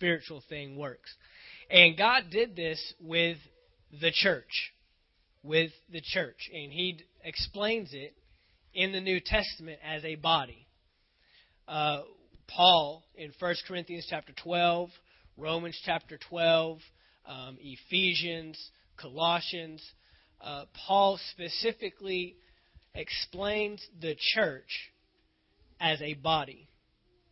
spiritual thing works. And God did this with the church. With the church. And He explains it in the New Testament as a body. Uh, Paul in 1 Corinthians chapter 12, Romans chapter 12, um, Ephesians, Colossians, uh, Paul specifically explains the church as a body,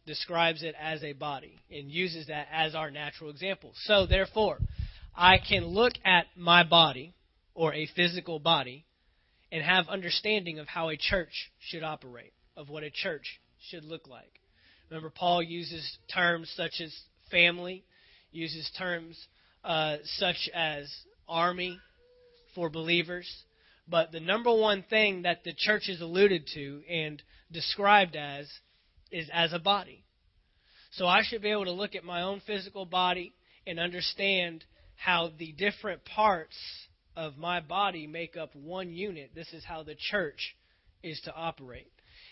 describes it as a body, and uses that as our natural example. So, therefore, I can look at my body, or a physical body, and have understanding of how a church should operate, of what a church should look like. Remember, Paul uses terms such as family, uses terms uh, such as army for believers. But the number one thing that the church is alluded to and described as is as a body. So I should be able to look at my own physical body and understand how the different parts of my body make up one unit. This is how the church is to operate.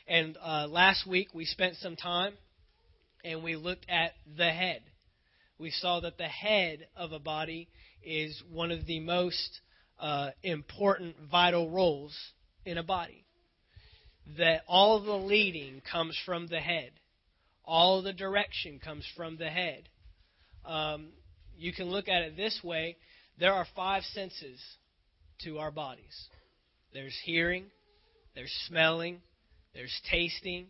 And uh, last week we spent some time and we looked at the head. We saw that the head of a body is one of the most uh, important, vital roles in a body. That all the leading comes from the head, all the direction comes from the head. Um, you can look at it this way there are five senses to our bodies there's hearing, there's smelling, there's tasting,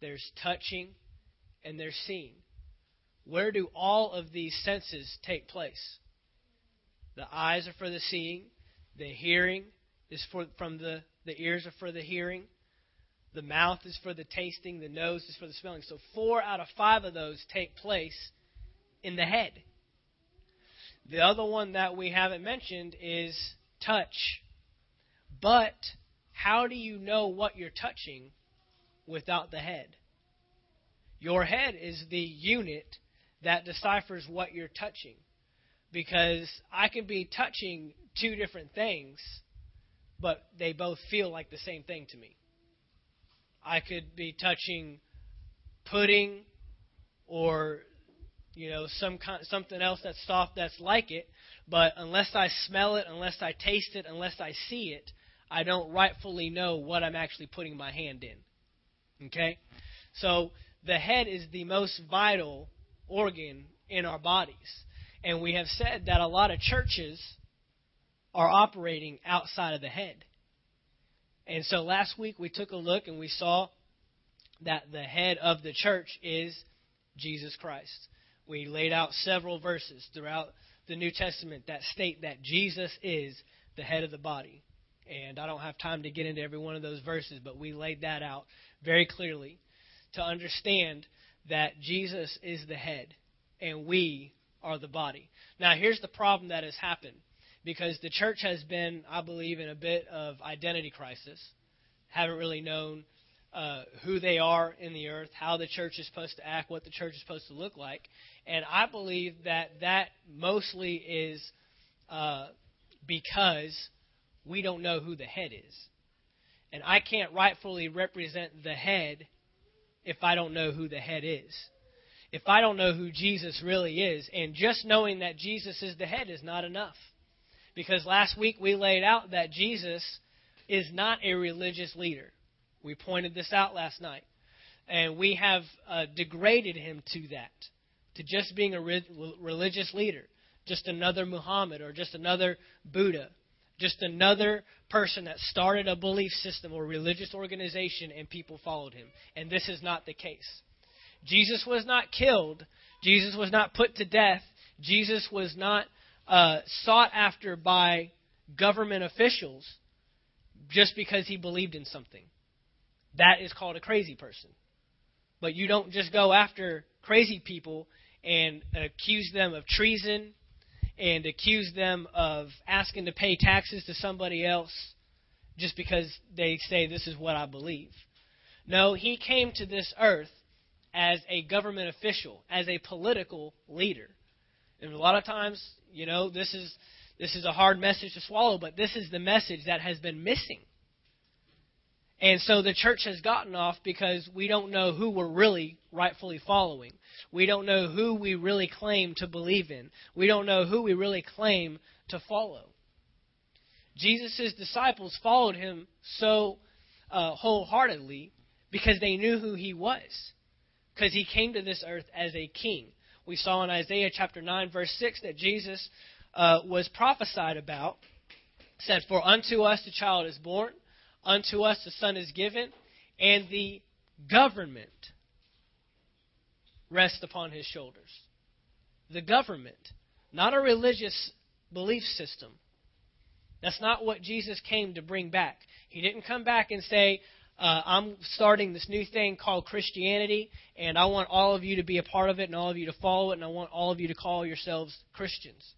there's touching, and there's seeing. Where do all of these senses take place? The eyes are for the seeing, the hearing is for from the the ears are for the hearing, the mouth is for the tasting, the nose is for the smelling. So four out of five of those take place in the head. The other one that we haven't mentioned is touch. But how do you know what you're touching without the head? Your head is the unit that deciphers what you're touching because I can be touching two different things, but they both feel like the same thing to me. I could be touching pudding or you know some kind, something else that's soft that's like it, but unless I smell it, unless I taste it, unless I see it, I don't rightfully know what I'm actually putting my hand in. Okay? So the head is the most vital organ in our bodies. And we have said that a lot of churches are operating outside of the head. And so last week we took a look and we saw that the head of the church is Jesus Christ. We laid out several verses throughout the New Testament that state that Jesus is the head of the body. And I don't have time to get into every one of those verses, but we laid that out very clearly to understand that Jesus is the head and we are the body. Now, here's the problem that has happened because the church has been, I believe, in a bit of identity crisis. Haven't really known uh, who they are in the earth, how the church is supposed to act, what the church is supposed to look like. And I believe that that mostly is uh, because we don't know who the head is. And I can't rightfully represent the head if I don't know who the head is if I don't know who Jesus really is. And just knowing that Jesus is the head is not enough. Because last week we laid out that Jesus is not a religious leader. We pointed this out last night. And we have uh, degraded him to that, to just being a re- religious leader, just another Muhammad or just another Buddha, just another person that started a belief system or religious organization and people followed him. And this is not the case. Jesus was not killed. Jesus was not put to death. Jesus was not uh, sought after by government officials just because he believed in something. That is called a crazy person. But you don't just go after crazy people and accuse them of treason and accuse them of asking to pay taxes to somebody else just because they say this is what I believe. No, he came to this earth as a government official, as a political leader. And a lot of times, you know, this is this is a hard message to swallow, but this is the message that has been missing. And so the church has gotten off because we don't know who we're really rightfully following. We don't know who we really claim to believe in. We don't know who we really claim to follow. Jesus' disciples followed him so uh, wholeheartedly because they knew who he was. Because he came to this earth as a king. We saw in Isaiah chapter 9, verse 6, that Jesus uh, was prophesied about. Said, For unto us a child is born, unto us a son is given, and the government rests upon his shoulders. The government, not a religious belief system. That's not what Jesus came to bring back. He didn't come back and say, uh, I'm starting this new thing called Christianity, and I want all of you to be a part of it and all of you to follow it, and I want all of you to call yourselves Christians.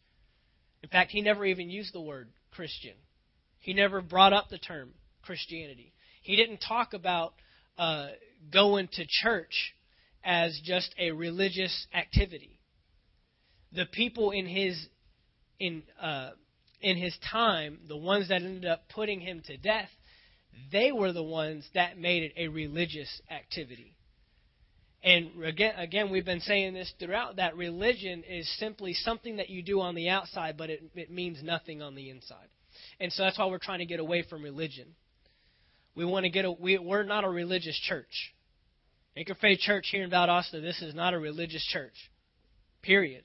In fact, he never even used the word Christian. He never brought up the term Christianity. He didn't talk about uh, going to church as just a religious activity. The people in his in uh, in his time, the ones that ended up putting him to death, they were the ones that made it a religious activity. And again, again, we've been saying this throughout that religion is simply something that you do on the outside, but it, it means nothing on the inside. And so that's why we're trying to get away from religion. We want to get a, we, we're not a religious church. Anchor Faith Church here in Valdosta, this is not a religious church. Period.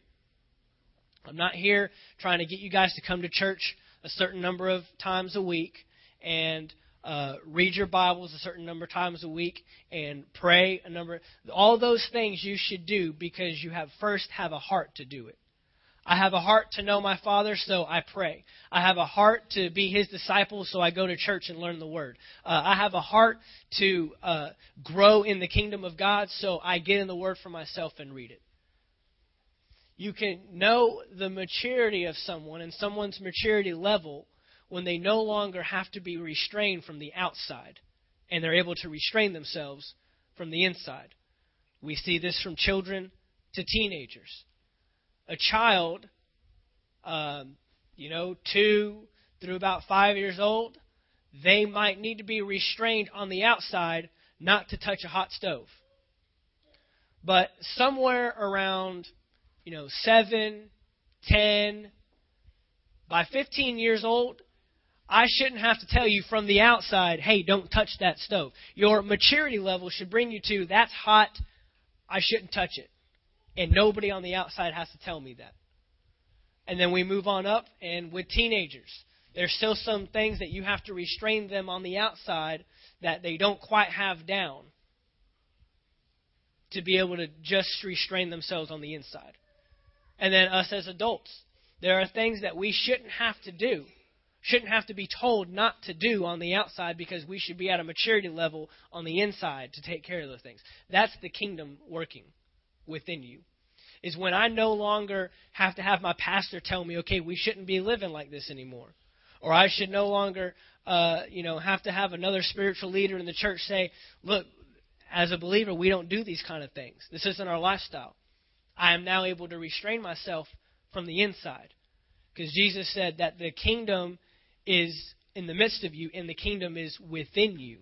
I'm not here trying to get you guys to come to church a certain number of times a week and uh, read your Bibles a certain number of times a week and pray a number. All those things you should do because you have first have a heart to do it. I have a heart to know my Father, so I pray. I have a heart to be His disciple, so I go to church and learn the Word. Uh, I have a heart to uh, grow in the kingdom of God, so I get in the Word for myself and read it. You can know the maturity of someone and someone's maturity level when they no longer have to be restrained from the outside and they're able to restrain themselves from the inside. We see this from children to teenagers. A child, um, you know, two through about five years old, they might need to be restrained on the outside not to touch a hot stove. But somewhere around, you know, seven, ten, by 15 years old, I shouldn't have to tell you from the outside, hey, don't touch that stove. Your maturity level should bring you to, that's hot, I shouldn't touch it. And nobody on the outside has to tell me that. And then we move on up, and with teenagers, there's still some things that you have to restrain them on the outside that they don't quite have down to be able to just restrain themselves on the inside. And then us as adults, there are things that we shouldn't have to do shouldn't have to be told not to do on the outside because we should be at a maturity level on the inside to take care of those things. That's the kingdom working within you. Is when I no longer have to have my pastor tell me, okay, we shouldn't be living like this anymore. Or I should no longer, uh, you know, have to have another spiritual leader in the church say, look, as a believer, we don't do these kind of things. This isn't our lifestyle. I am now able to restrain myself from the inside. Because Jesus said that the kingdom is in the midst of you and the kingdom is within you.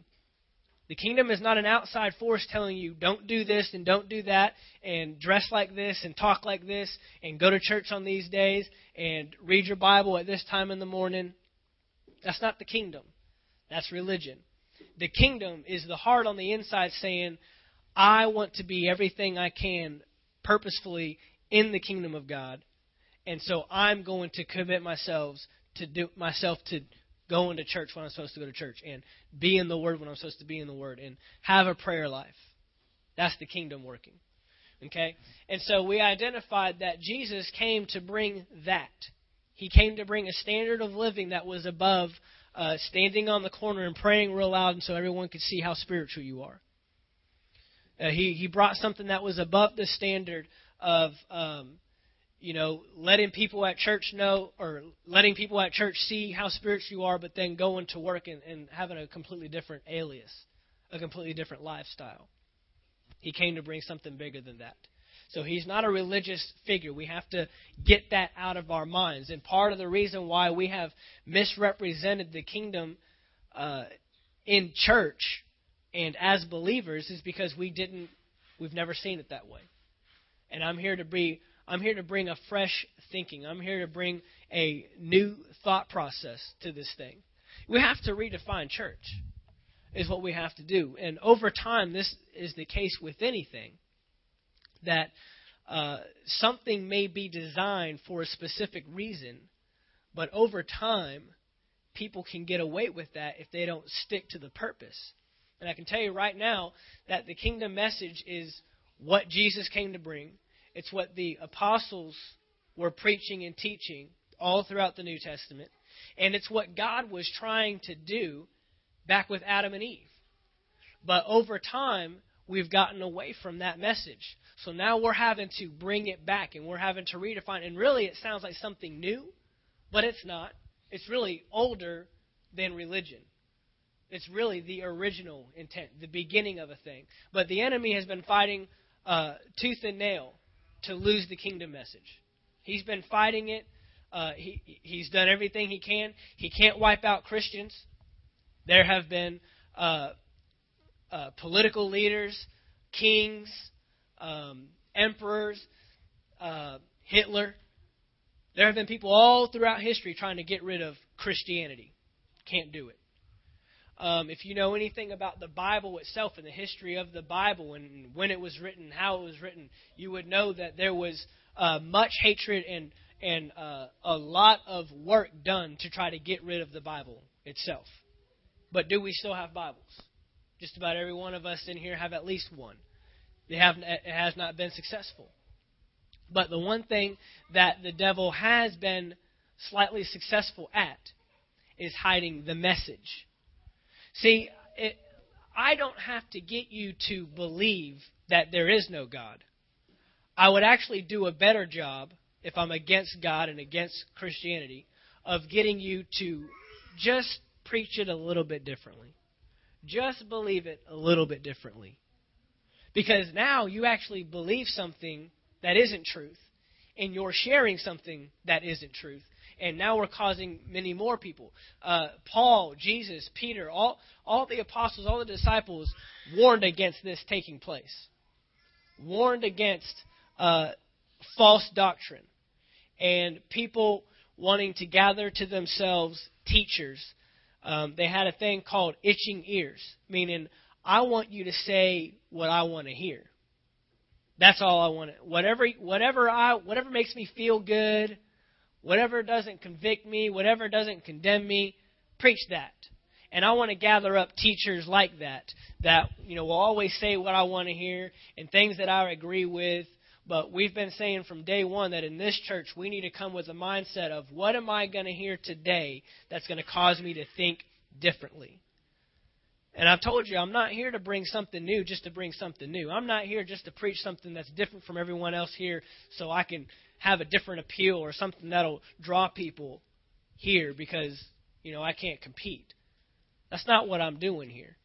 The kingdom is not an outside force telling you don't do this and don't do that and dress like this and talk like this and go to church on these days and read your Bible at this time in the morning. That's not the kingdom. That's religion. The kingdom is the heart on the inside saying, I want to be everything I can purposefully in the kingdom of God. And so I'm going to commit myself to do myself to go into church when I'm supposed to go to church and be in the Word when I'm supposed to be in the Word and have a prayer life. That's the kingdom working. Okay? And so we identified that Jesus came to bring that. He came to bring a standard of living that was above uh, standing on the corner and praying real loud and so everyone could see how spiritual you are. Uh, he, he brought something that was above the standard of um, you know, letting people at church know or letting people at church see how spiritual you are, but then going to work and, and having a completely different alias, a completely different lifestyle. He came to bring something bigger than that. So he's not a religious figure. We have to get that out of our minds. And part of the reason why we have misrepresented the kingdom uh, in church and as believers is because we didn't we've never seen it that way. And I'm here to be I'm here to bring a fresh thinking. I'm here to bring a new thought process to this thing. We have to redefine church. Is what we have to do. And over time this is the case with anything that uh, something may be designed for a specific reason, but over time, people can get away with that if they don't stick to the purpose. And I can tell you right now that the kingdom message is what Jesus came to bring. It's what the apostles were preaching and teaching all throughout the New Testament. And it's what God was trying to do back with Adam and Eve. But over time, we've gotten away from that message. So now we're having to bring it back and we're having to redefine. And really, it sounds like something new, but it's not. It's really older than religion. It's really the original intent, the beginning of a thing. But the enemy has been fighting uh, tooth and nail to lose the kingdom message. He's been fighting it. Uh, he, he's done everything he can. He can't wipe out Christians. There have been uh, uh political leaders, kings, um, emperors, uh, Hitler. There have been people all throughout history trying to get rid of Christianity. Can't do it. Um, if you know anything about the Bible itself and the history of the Bible and when it was written, how it was written, you would know that there was uh, much hatred and and uh, a lot of work done to try to get rid of the Bible itself. But do we still have Bibles? Just about every one of us in here have at least one. They have, it has not been successful. But the one thing that the devil has been slightly successful at is hiding the message. See, it, I don't have to get you to believe that there is no God. I would actually do a better job if I'm against God and against Christianity of getting you to just preach it a little bit differently. Just believe it a little bit differently. Because now you actually believe something that isn't truth, and you're sharing something that isn't truth. And now we're causing many more people. Uh, Paul, Jesus, Peter, all, all the apostles, all the disciples warned against this taking place, warned against uh, false doctrine, and people wanting to gather to themselves teachers. Um, they had a thing called itching ears, meaning I want you to say what I want to hear. That's all I want. Whatever, whatever I, whatever makes me feel good, whatever doesn't convict me, whatever doesn't condemn me, preach that. And I want to gather up teachers like that, that you know will always say what I want to hear and things that I agree with. But we've been saying from day one that in this church we need to come with a mindset of what am I going to hear today that's going to cause me to think differently. And I've told you, I'm not here to bring something new just to bring something new. I'm not here just to preach something that's different from everyone else here so I can have a different appeal or something that'll draw people here because, you know, I can't compete. That's not what I'm doing here.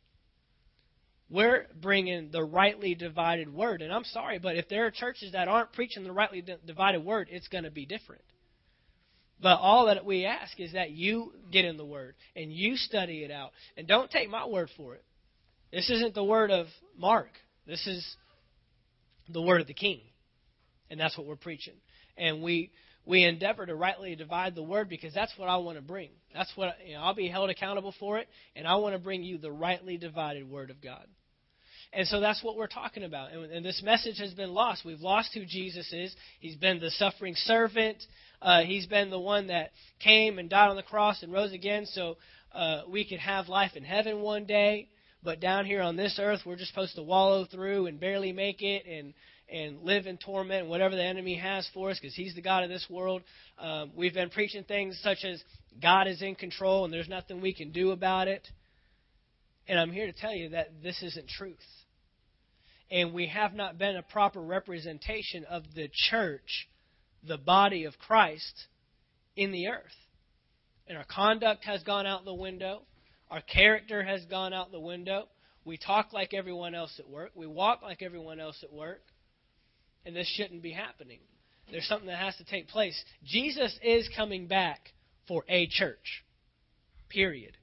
We're bringing the rightly divided word. And I'm sorry, but if there are churches that aren't preaching the rightly divided word, it's going to be different. But all that we ask is that you get in the Word and you study it out. And don't take my word for it. This isn't the word of Mark. This is the word of the King. And that's what we're preaching. And we we endeavor to rightly divide the word because that's what I want to bring. That's what you know, I'll be held accountable for it, and I want to bring you the rightly divided word of God. And so that's what we're talking about. And, and this message has been lost. We've lost who Jesus is. He's been the suffering servant. Uh, he's been the one that came and died on the cross and rose again so uh, we could have life in heaven one day. But down here on this earth, we're just supposed to wallow through and barely make it and and live in torment and whatever the enemy has for us because he's the God of this world. Um, we've been preaching things such as God is in control and there's nothing we can do about it. And I'm here to tell you that this isn't truth and we have not been a proper representation of the church, the body of Christ, in the earth. And our conduct has gone out the window. Our character has gone out the window. We talk like everyone else at work. We walk like everyone else at work. And this shouldn't be happening. There's something that has to take place. Jesus is coming back for a church. Period.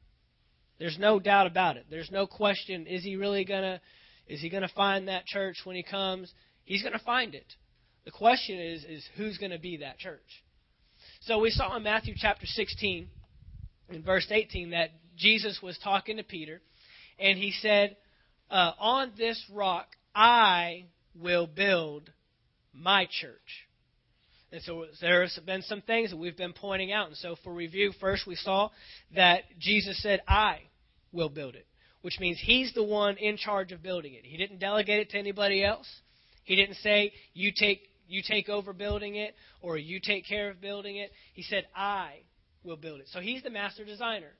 There's no doubt about it. There's no question. Is he really gonna? Is he gonna find that church when he comes? He's gonna find it. The question is, is who's gonna be that church? So we saw in Matthew chapter 16, in verse 18, that Jesus was talking to Peter, and he said, uh, "On this rock I will build my church." And so there's been some things that we've been pointing out. And so for review, first we saw that Jesus said, I will build it, which means he's the one in charge of building it. He didn't delegate it to anybody else. He didn't say, you take, you take over building it or you take care of building it. He said, I will build it. So he's the master designer.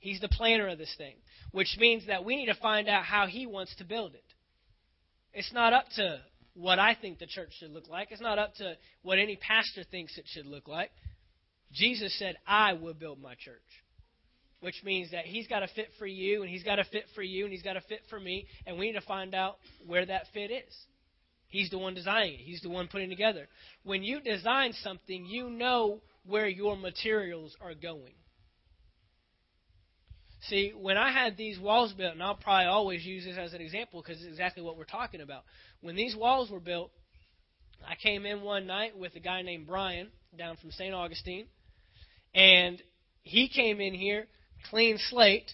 He's the planner of this thing, which means that we need to find out how he wants to build it. It's not up to what I think the church should look like. It's not up to what any pastor thinks it should look like. Jesus said, I will build my church. Which means that he's got to fit for you, and he's got to fit for you, and he's got to fit for me, and we need to find out where that fit is. He's the one designing it, he's the one putting together. When you design something, you know where your materials are going. See, when I had these walls built, and I'll probably always use this as an example because it's exactly what we're talking about. When these walls were built, I came in one night with a guy named Brian down from St. Augustine, and he came in here, clean slate,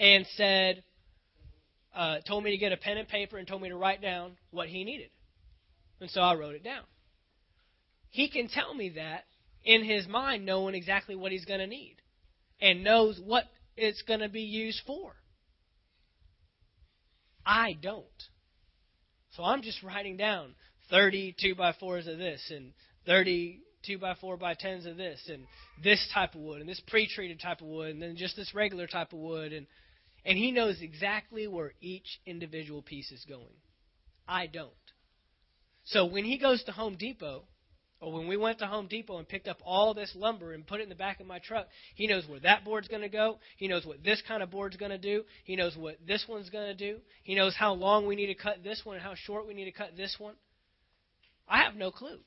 and said, uh, told me to get a pen and paper and told me to write down what he needed. And so I wrote it down. He can tell me that in his mind, knowing exactly what he's going to need and knows what it's going to be used for. I don't. So I'm just writing down 32 by 4s of this and 32 by 4 by 10s of this and this type of wood and this pre-treated type of wood and then just this regular type of wood and and he knows exactly where each individual piece is going. I don't. So when he goes to Home Depot or when we went to Home Depot and picked up all this lumber and put it in the back of my truck, he knows where that board's going to go. He knows what this kind of board's going to do. He knows what this one's going to do. He knows how long we need to cut this one and how short we need to cut this one. I have no clue.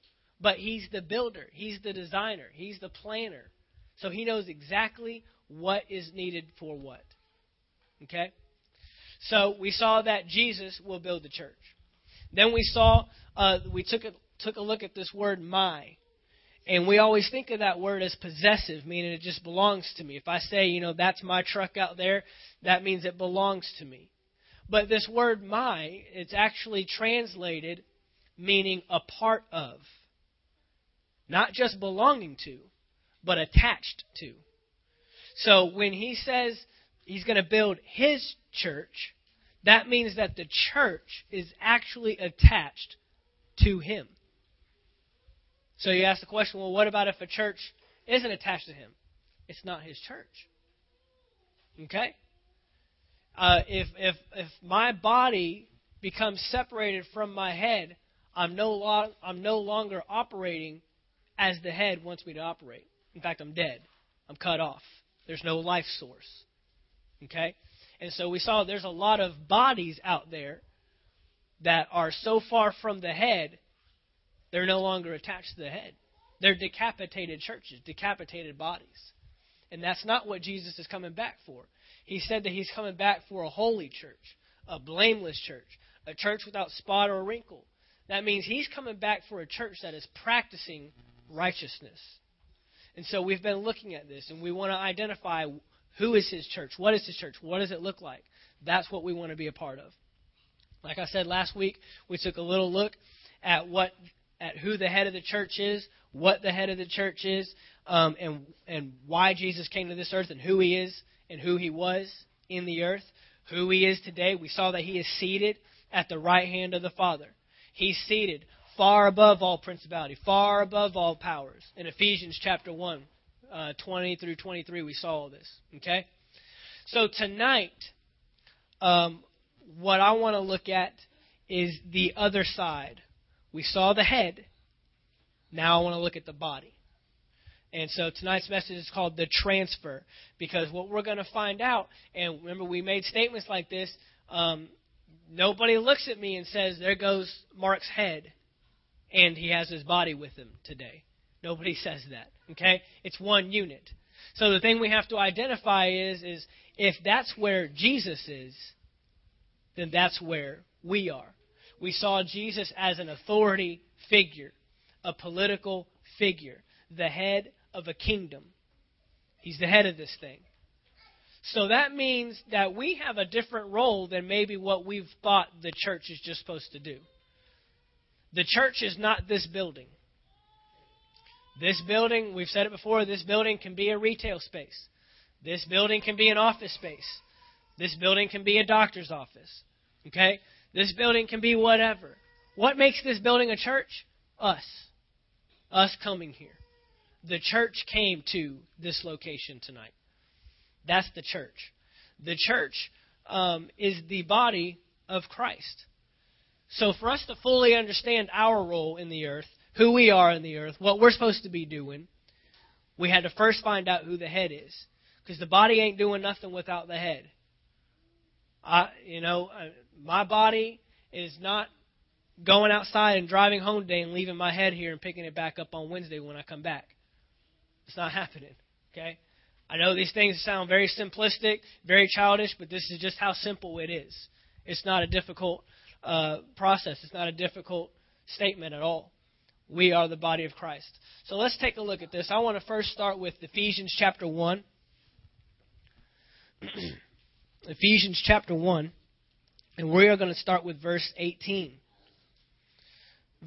But he's the builder, he's the designer, he's the planner. So he knows exactly what is needed for what. Okay? So we saw that Jesus will build the church. Then we saw, uh, we took a took a look at this word my. And we always think of that word as possessive, meaning it just belongs to me. If I say, you know, that's my truck out there, that means it belongs to me. But this word my, it's actually translated meaning a part of. Not just belonging to, but attached to. So when he says he's going to build his church, that means that the church is actually attached to him. So you ask the question, well, what about if a church isn't attached to him? It's not his church. Okay? Uh, if if if my body becomes separated from my head, I'm no lo- I'm no longer operating as the head wants me to operate. In fact, I'm dead. I'm cut off. There's no life source. Okay? And so we saw there's a lot of bodies out there that are so far from the head they're no longer attached to the head. They're decapitated churches, decapitated bodies. And that's not what Jesus is coming back for. He said that he's coming back for a holy church, a blameless church, a church without spot or wrinkle. That means he's coming back for a church that is practicing righteousness. And so we've been looking at this, and we want to identify who is his church? What is his church? What does it look like? That's what we want to be a part of. Like I said last week, we took a little look at what at who the head of the church is, what the head of the church is, um, and and why Jesus came to this earth, and who He is, and who He was in the earth, who He is today. We saw that He is seated at the right hand of the Father. He's seated far above all principality, far above all powers. In Ephesians chapter one, uh, 20 through 23, we saw all this. Okay, so tonight, um, what I want to look at is the other side we saw the head. Now I want to look at the body. And so tonight's message is called the transfer because what we're going to find out, and remember we made statements like this. Um, nobody looks at me and says, "There goes Mark's head," and he has his body with him today. Nobody says that. Okay? It's one unit. So the thing we have to identify is is if that's where Jesus is, then that's where we are. We saw Jesus as an authority figure, a political figure, the head of a kingdom. He's the head of this thing. So that means that we have a different role than maybe what we've thought the church is just supposed to do. The church is not this building. This building, we've said it before, this building can be a retail space. This building can be an office space. This building can be a doctor's office. Okay? This building can be whatever. What makes this building a church? Us. Us coming here. The church came to this location tonight. That's the church. The church um, is the body of Christ. So, for us to fully understand our role in the earth, who we are in the earth, what we're supposed to be doing, we had to first find out who the head is. Because the body ain't doing nothing without the head. I, you know, my body is not going outside and driving home today and leaving my head here and picking it back up on Wednesday when I come back. It's not happening. Okay? I know these things sound very simplistic, very childish, but this is just how simple it is. It's not a difficult uh, process. It's not a difficult statement at all. We are the body of Christ. So let's take a look at this. I want to first start with Ephesians chapter 1. Ephesians chapter 1. And we are going to start with verse 18.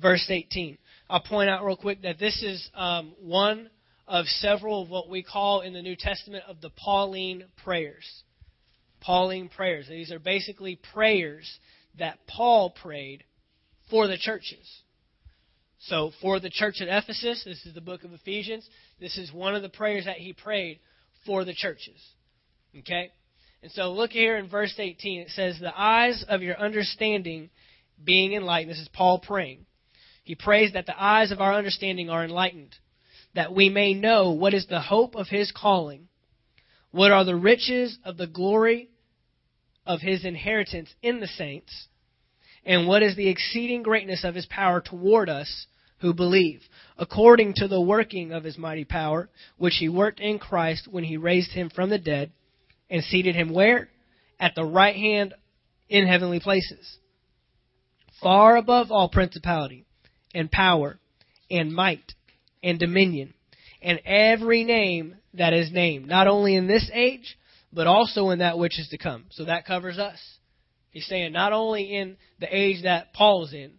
Verse 18. I'll point out real quick that this is um, one of several of what we call in the New Testament of the Pauline prayers. Pauline prayers. These are basically prayers that Paul prayed for the churches. So, for the church at Ephesus, this is the book of Ephesians. This is one of the prayers that he prayed for the churches. Okay? And so, look here in verse 18. It says, The eyes of your understanding being enlightened. This is Paul praying. He prays that the eyes of our understanding are enlightened that we may know what is the hope of his calling, what are the riches of the glory of his inheritance in the saints, and what is the exceeding greatness of his power toward us who believe, according to the working of his mighty power, which he worked in Christ when he raised him from the dead and seated him where? At the right hand in heavenly places, far above all principality and power and might and dominion, and every name that is named, not only in this age, but also in that which is to come. So that covers us. He's saying not only in the age that Paul's in,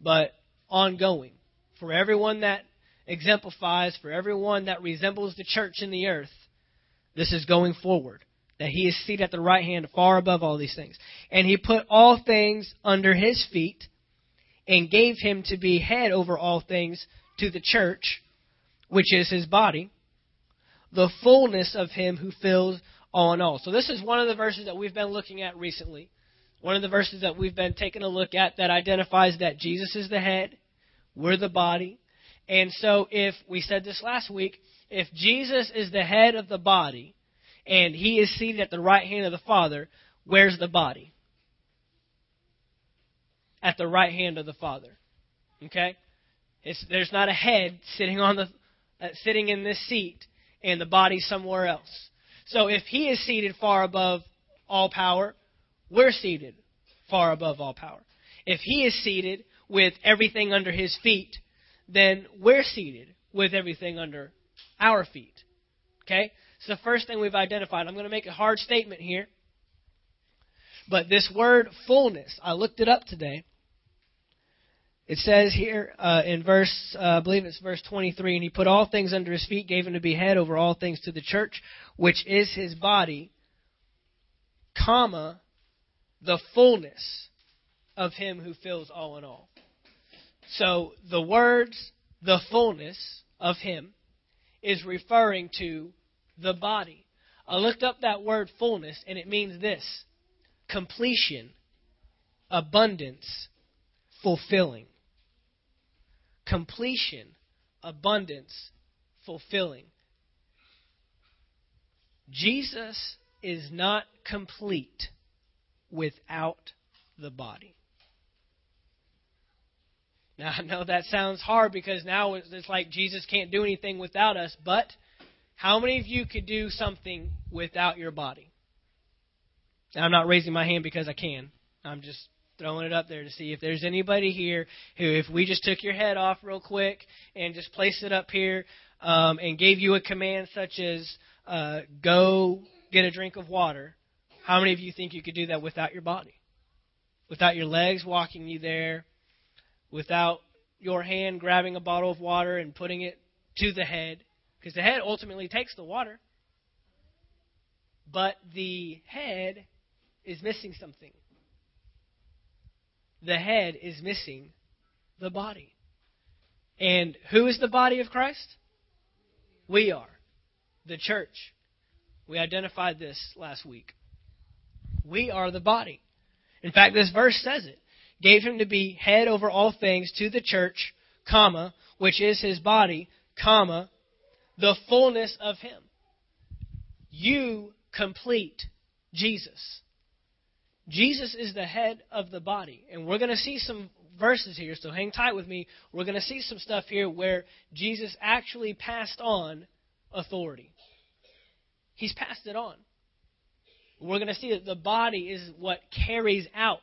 but ongoing. For everyone that exemplifies, for everyone that resembles the church in the earth, this is going forward. That he is seated at the right hand, far above all these things. And he put all things under his feet, and gave him to be head over all things to the church, which is his body, the fullness of him who fills all in all. So this is one of the verses that we've been looking at recently. One of the verses that we've been taking a look at that identifies that Jesus is the head, we're the body. And so if we said this last week, if Jesus is the head of the body and he is seated at the right hand of the Father, where's the body? At the right hand of the Father. Okay? It's, there's not a head sitting on the uh, sitting in this seat and the body somewhere else. So if he is seated far above all power, we're seated far above all power. If he is seated with everything under his feet, then we're seated with everything under our feet. Okay? It's the first thing we've identified. I'm going to make a hard statement here. But this word fullness, I looked it up today. It says here uh, in verse, uh, I believe it's verse 23, and he put all things under his feet, gave him to be head over all things to the church, which is his body, comma, the fullness of him who fills all in all. So the words, the fullness of him, is referring to the body. I looked up that word fullness, and it means this completion, abundance, fulfilling completion, abundance, fulfilling. Jesus is not complete without the body. Now, I know that sounds hard because now it's like Jesus can't do anything without us, but how many of you could do something without your body? Now, I'm not raising my hand because I can. I'm just throwing it up there to see if there's anybody here who, if we just took your head off real quick and just placed it up here um, and gave you a command such as uh, go get a drink of water, how many of you think you could do that without your body? Without your legs walking you there, without your hand grabbing a bottle of water and putting it to the head, because the head ultimately takes the water. But the head is missing something. The head is missing the body. And who is the body of Christ? We are. The church. We identified this last week. We are the body. In fact, this verse says it. Gave him to be head over all things to the church, comma, which is his body, comma, the fullness of him. You complete Jesus. Jesus is the head of the body. And we're going to see some verses here, so hang tight with me. We're going to see some stuff here where Jesus actually passed on authority. He's passed it on. We're going to see that the body is what carries out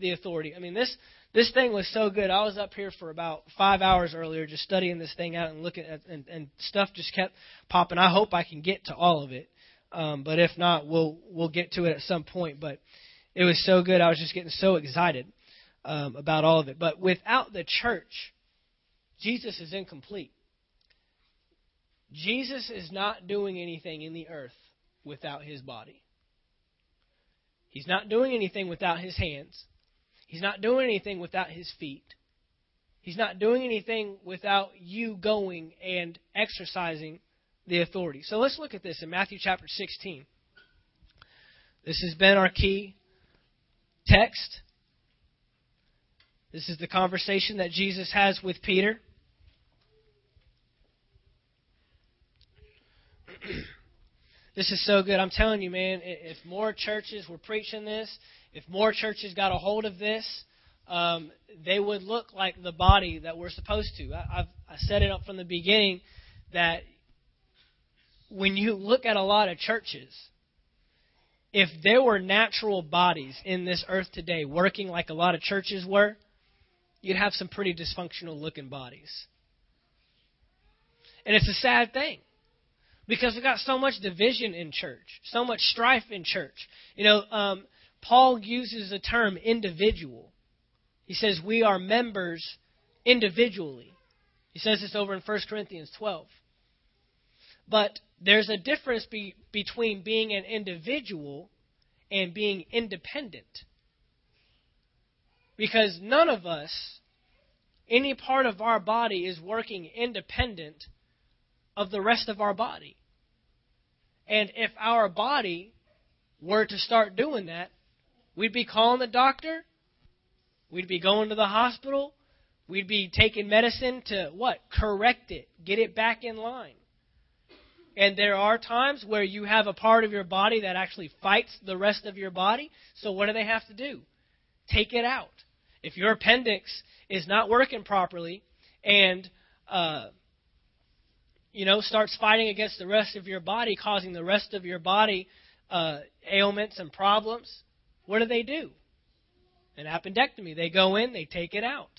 the authority. I mean, this this thing was so good. I was up here for about five hours earlier, just studying this thing out and looking at, and, and stuff just kept popping. I hope I can get to all of it, um, but if not, we'll we'll get to it at some point. But it was so good. I was just getting so excited um, about all of it. But without the church, Jesus is incomplete. Jesus is not doing anything in the earth without his body. He's not doing anything without his hands. He's not doing anything without his feet. He's not doing anything without you going and exercising the authority. So let's look at this in Matthew chapter 16. This has been our key text. This is the conversation that Jesus has with Peter. this is so good. I'm telling you, man, if more churches were preaching this, if more churches got a hold of this, um, they would look like the body that we're supposed to. I, I've, I said it up from the beginning that when you look at a lot of churches, if there were natural bodies in this earth today working like a lot of churches were, you'd have some pretty dysfunctional looking bodies. And it's a sad thing because we've got so much division in church, so much strife in church. You know, um, Paul uses the term individual. He says we are members individually. He says this over in 1 Corinthians 12. But there's a difference be, between being an individual and being independent. Because none of us, any part of our body, is working independent of the rest of our body. And if our body were to start doing that, we'd be calling the doctor, we'd be going to the hospital, we'd be taking medicine to what? Correct it, get it back in line. And there are times where you have a part of your body that actually fights the rest of your body. So what do they have to do? Take it out. If your appendix is not working properly and uh, you know starts fighting against the rest of your body, causing the rest of your body uh, ailments and problems, what do they do? An appendectomy. They go in, they take it out.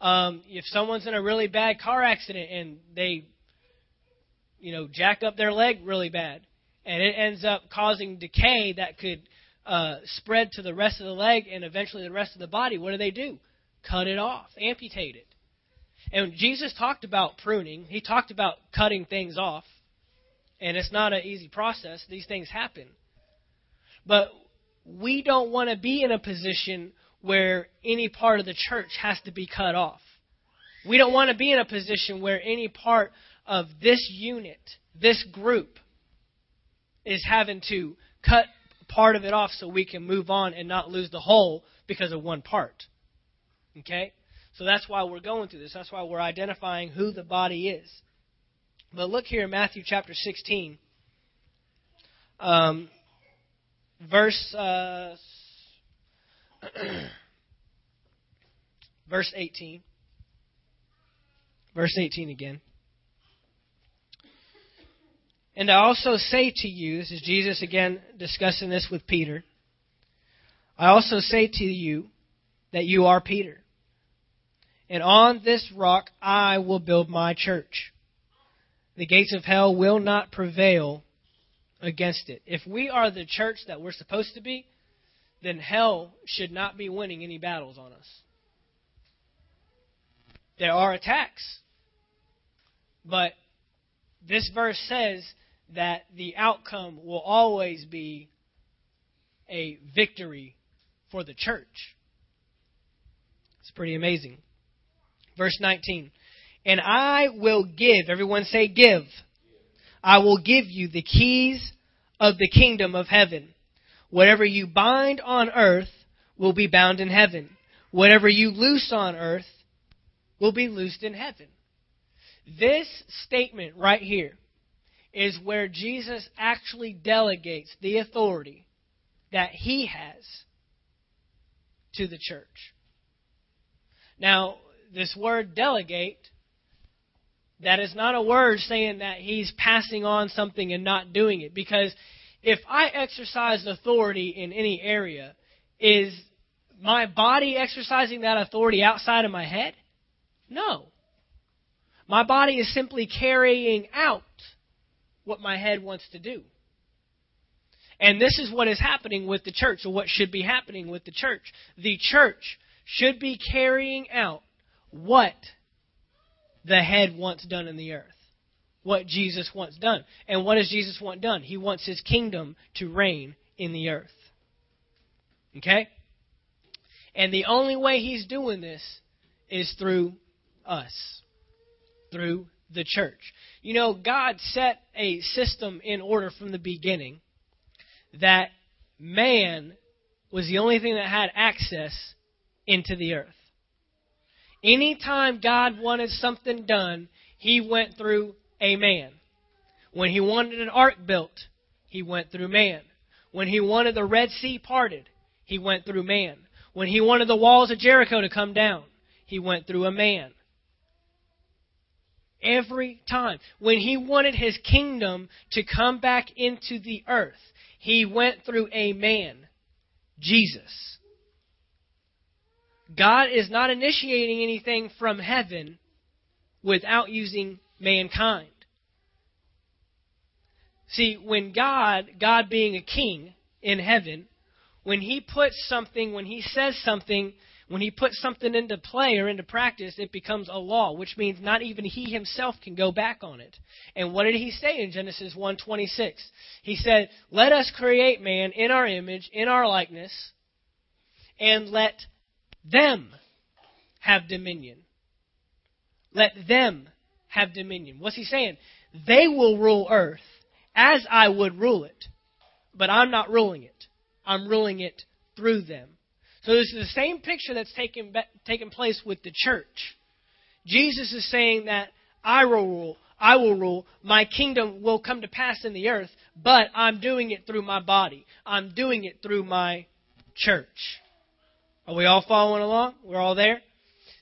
Um, if someone's in a really bad car accident and they you know, jack up their leg really bad. And it ends up causing decay that could uh, spread to the rest of the leg and eventually the rest of the body. What do they do? Cut it off, amputate it. And Jesus talked about pruning, he talked about cutting things off. And it's not an easy process. These things happen. But we don't want to be in a position where any part of the church has to be cut off. We don't want to be in a position where any part of this unit, this group, is having to cut part of it off so we can move on and not lose the whole because of one part. Okay? So that's why we're going through this. That's why we're identifying who the body is. But look here in Matthew chapter 16, um, verse uh, verse 18. Verse 18 again. And I also say to you, this is Jesus again discussing this with Peter. I also say to you that you are Peter. And on this rock I will build my church. The gates of hell will not prevail against it. If we are the church that we're supposed to be, then hell should not be winning any battles on us. There are attacks. But this verse says that the outcome will always be a victory for the church. It's pretty amazing. Verse 19. And I will give, everyone say give. I will give you the keys of the kingdom of heaven. Whatever you bind on earth will be bound in heaven. Whatever you loose on earth will be loosed in heaven. This statement right here is where Jesus actually delegates the authority that he has to the church. Now, this word delegate, that is not a word saying that he's passing on something and not doing it. Because if I exercise authority in any area, is my body exercising that authority outside of my head? No. My body is simply carrying out what my head wants to do. And this is what is happening with the church, or what should be happening with the church. The church should be carrying out what the head wants done in the earth. What Jesus wants done. And what does Jesus want done? He wants his kingdom to reign in the earth. Okay? And the only way he's doing this is through us through the church. You know, God set a system in order from the beginning that man was the only thing that had access into the earth. Anytime God wanted something done, he went through a man. When he wanted an ark built, he went through man. When he wanted the Red Sea parted, he went through man. When he wanted the walls of Jericho to come down, he went through a man. Every time. When he wanted his kingdom to come back into the earth, he went through a man, Jesus. God is not initiating anything from heaven without using mankind. See, when God, God being a king in heaven, when he puts something, when he says something when he puts something into play or into practice, it becomes a law, which means not even he himself can go back on it. And what did he say in Genesis 1:26? He said, "Let us create man in our image, in our likeness, and let them have dominion." Let them have dominion. What's he saying? They will rule earth as I would rule it, but I'm not ruling it. I'm ruling it through them. So this is the same picture that's taken, taken place with the church. Jesus is saying that I will rule, I will rule, my kingdom will come to pass in the earth, but I'm doing it through my body. I'm doing it through my church. Are we all following along? We're all there?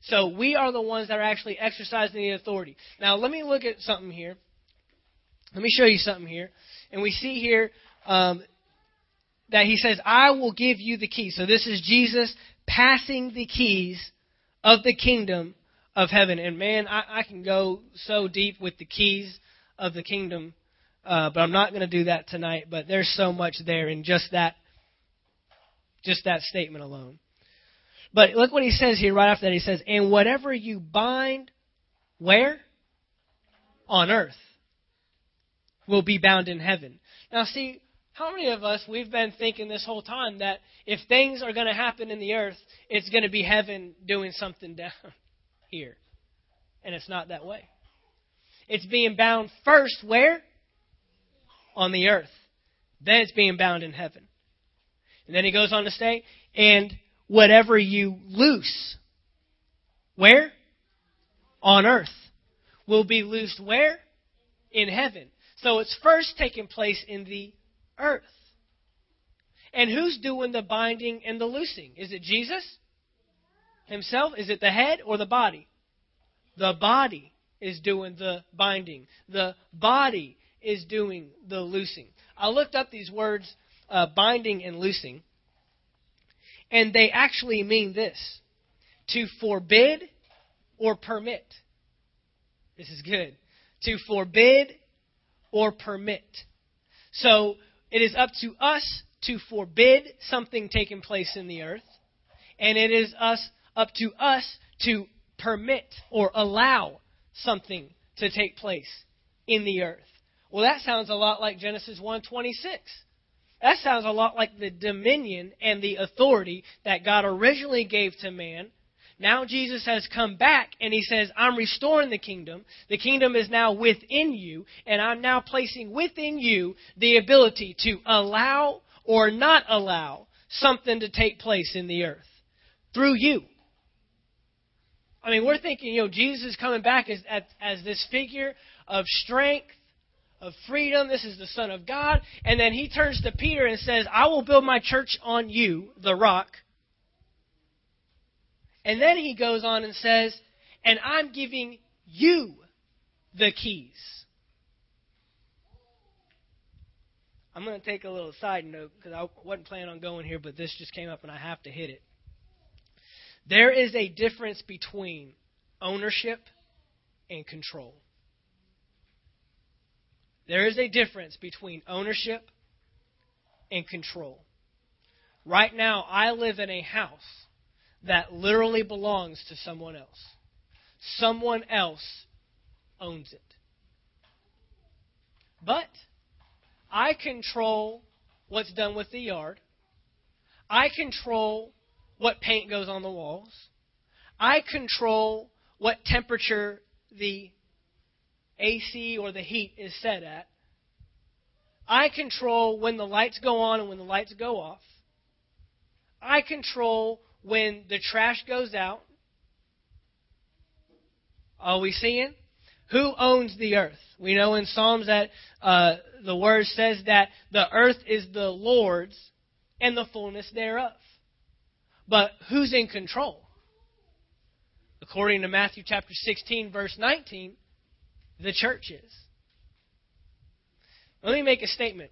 So we are the ones that are actually exercising the authority. Now let me look at something here. Let me show you something here. And we see here um, that he says, I will give you the keys. So this is Jesus passing the keys of the kingdom of heaven. And man, I, I can go so deep with the keys of the kingdom, uh, but I'm not going to do that tonight. But there's so much there in just that, just that statement alone. But look what he says here right after that. He says, "And whatever you bind, where? On earth, will be bound in heaven." Now, see, how many of us, we've been thinking this whole time that if things are going to happen in the earth, it's going to be heaven doing something down here? And it's not that way. It's being bound first where? On the earth. Then it's being bound in heaven. And then he goes on to say, and whatever you loose, where? On earth. Will be loosed where? In heaven. So it's first taking place in the earth. And who's doing the binding and the loosing? Is it Jesus himself? Is it the head or the body? The body is doing the binding. The body is doing the loosing. I looked up these words, uh, binding and loosing, and they actually mean this to forbid or permit. This is good. To forbid or permit. So it is up to us to forbid something taking place in the earth, and it is us up to us to permit or allow something to take place in the earth. Well, that sounds a lot like Genesis 1:26. That sounds a lot like the dominion and the authority that God originally gave to man. Now Jesus has come back and he says, I'm restoring the kingdom. The kingdom is now within you, and I'm now placing within you the ability to allow or not allow something to take place in the earth through you. I mean, we're thinking, you know, Jesus is coming back as, as, as this figure of strength, of freedom. This is the Son of God. And then he turns to Peter and says, I will build my church on you, the rock. And then he goes on and says, and I'm giving you the keys. I'm going to take a little side note because I wasn't planning on going here, but this just came up and I have to hit it. There is a difference between ownership and control. There is a difference between ownership and control. Right now, I live in a house that literally belongs to someone else. Someone else owns it. But I control what's done with the yard. I control what paint goes on the walls. I control what temperature the AC or the heat is set at. I control when the lights go on and when the lights go off. I control when the trash goes out. Are we seeing? Who owns the earth? We know in Psalms that uh, the word says that the earth is the Lord's and the fullness thereof. But who's in control? According to Matthew chapter 16, verse 19, the church is. Let me make a statement.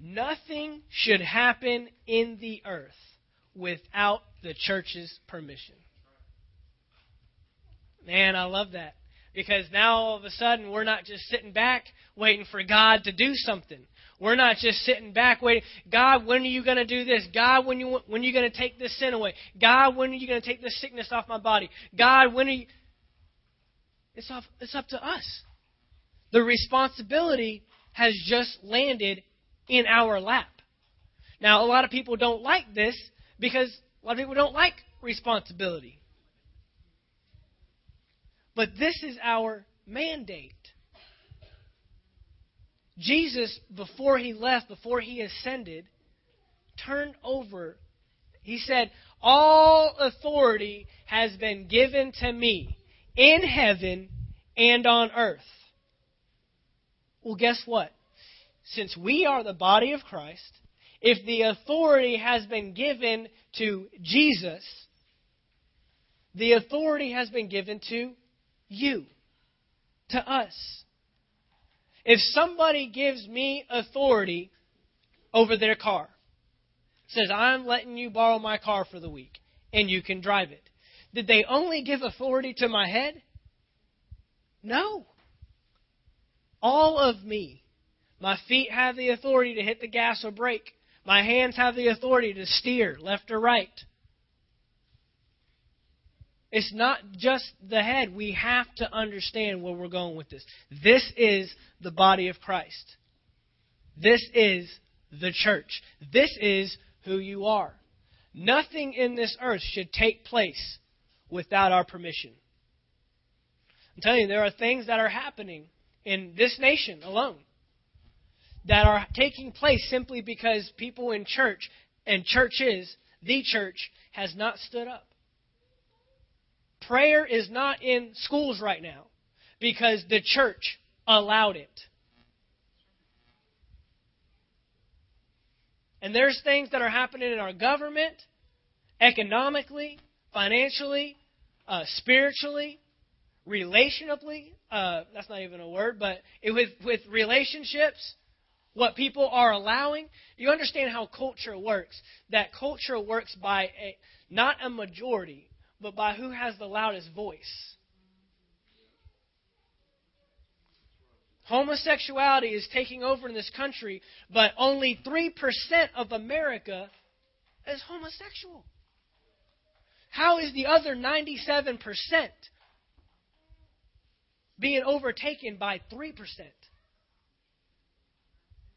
Nothing should happen in the earth without the church's permission. Man, I love that. Because now all of a sudden we're not just sitting back waiting for God to do something. We're not just sitting back waiting. God, when are you going to do this? God, when you when are you going to take this sin away? God, when are you going to take this sickness off my body? God, when are you? It's up, it's up to us. The responsibility has just landed in our lap. Now, a lot of people don't like this because a lot of people don't like responsibility. But this is our mandate. Jesus, before he left, before he ascended, turned over. He said, All authority has been given to me in heaven and on earth. Well, guess what? Since we are the body of Christ, if the authority has been given to Jesus, the authority has been given to you, to us. If somebody gives me authority over their car, says, I'm letting you borrow my car for the week, and you can drive it, did they only give authority to my head? No. All of me. My feet have the authority to hit the gas or brake. My hands have the authority to steer left or right. It's not just the head. We have to understand where we're going with this. This is the body of Christ. This is the church. This is who you are. Nothing in this earth should take place without our permission. I'm telling you, there are things that are happening in this nation alone that are taking place simply because people in church and churches, the church, has not stood up. Prayer is not in schools right now because the church allowed it. And there's things that are happening in our government, economically, financially, uh, spiritually, relationally, uh, that's not even a word, but it, with, with relationships, what people are allowing, you understand how culture works. That culture works by a, not a majority, but by who has the loudest voice. Homosexuality is taking over in this country, but only 3% of America is homosexual. How is the other 97% being overtaken by 3%?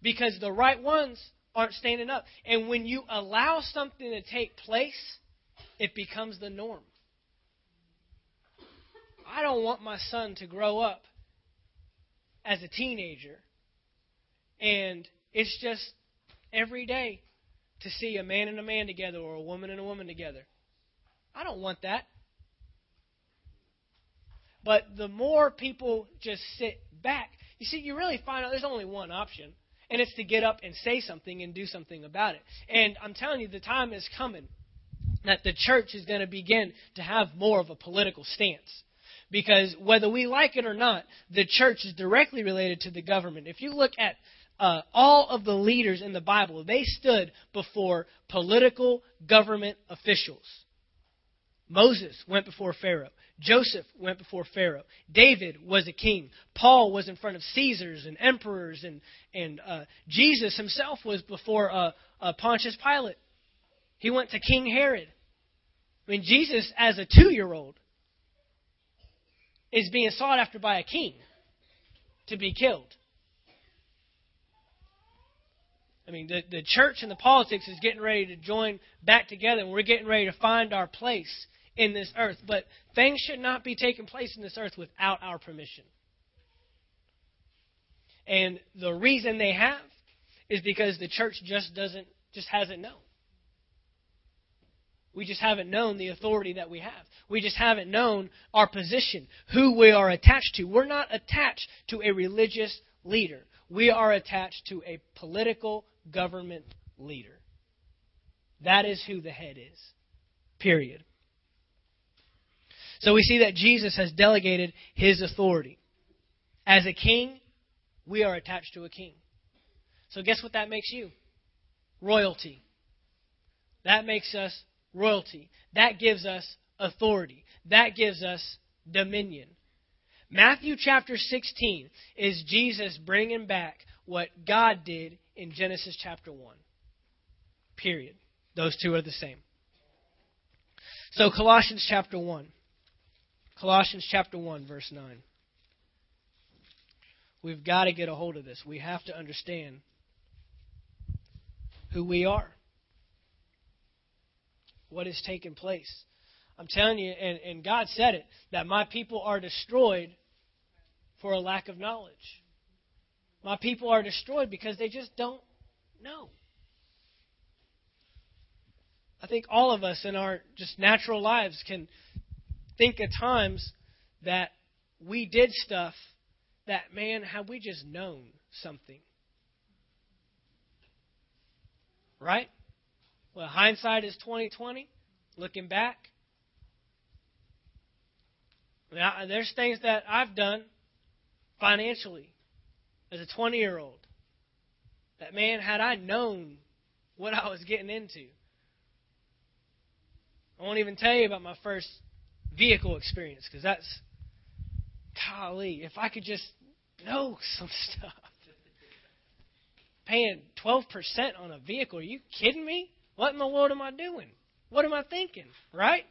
Because the right ones aren't standing up. And when you allow something to take place, it becomes the norm. I don't want my son to grow up as a teenager and it's just every day to see a man and a man together or a woman and a woman together. I don't want that. But the more people just sit back, you see, you really find out there's only one option, and it's to get up and say something and do something about it. And I'm telling you, the time is coming that the church is going to begin to have more of a political stance. Because whether we like it or not, the church is directly related to the government. If you look at uh, all of the leaders in the Bible, they stood before political government officials. Moses went before Pharaoh. Joseph went before Pharaoh. David was a king. Paul was in front of Caesars and emperors, and and uh, Jesus himself was before uh, uh, Pontius Pilate. He went to King Herod. I mean, Jesus, as a two-year-old, is being sought after by a king to be killed. I mean, the, the church and the politics is getting ready to join back together, and we're getting ready to find our place in this earth. But things should not be taking place in this earth without our permission. And the reason they have is because the church just doesn't, just hasn't known. We just haven't known the authority that we have. We just haven't known our position, who we are attached to. We're not attached to a religious leader. We are attached to a political government leader. That is who the head is. Period. So we see that Jesus has delegated his authority. As a king, we are attached to a king. So guess what that makes you? Royalty. That makes us royalty. That gives us authority. That gives us dominion. Matthew chapter 16 is Jesus bringing back what God did in Genesis chapter 1. Period. Those two are the same. So, Colossians chapter 1. Colossians chapter 1, verse 9. We've got to get a hold of this. We have to understand who we are what is taking place. I'm telling you, and, and God said it, that my people are destroyed for a lack of knowledge. My people are destroyed because they just don't know. I think all of us in our just natural lives can think at times that we did stuff that, man, had we just known something. Right? Well, hindsight is twenty twenty. Looking back, now, there's things that I've done financially as a 20 year old that, man, had I known what I was getting into, I won't even tell you about my first vehicle experience because that's, golly, if I could just know some stuff. Paying 12% on a vehicle, are you kidding me? What in the world am I doing? What am I thinking? Right?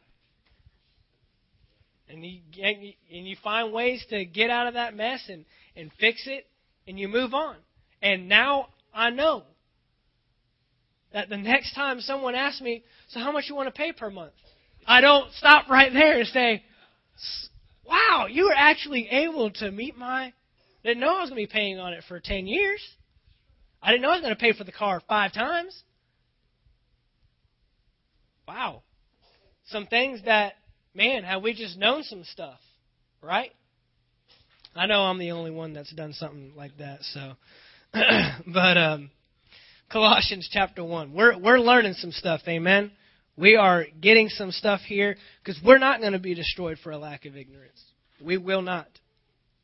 And you and you find ways to get out of that mess and and fix it, and you move on. And now I know that the next time someone asks me, "So how much you want to pay per month?" I don't stop right there and say, "Wow, you were actually able to meet my." Didn't know I was going to be paying on it for ten years. I didn't know I was going to pay for the car five times wow, some things that, man, have we just known some stuff, right? I know I'm the only one that's done something like that, so. but um, Colossians chapter 1. We're, we're learning some stuff, amen? We are getting some stuff here because we're not going to be destroyed for a lack of ignorance. We will not.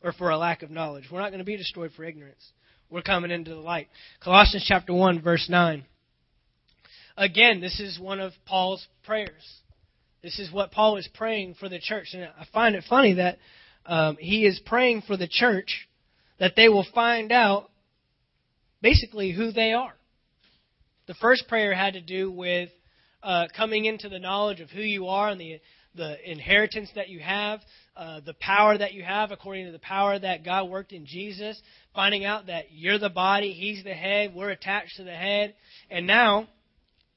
Or for a lack of knowledge. We're not going to be destroyed for ignorance. We're coming into the light. Colossians chapter 1, verse 9. Again, this is one of Paul's prayers. This is what Paul is praying for the church. And I find it funny that um, he is praying for the church that they will find out basically who they are. The first prayer had to do with uh, coming into the knowledge of who you are and the the inheritance that you have, uh, the power that you have according to the power that God worked in Jesus, finding out that you're the body, He's the head, we're attached to the head. And now,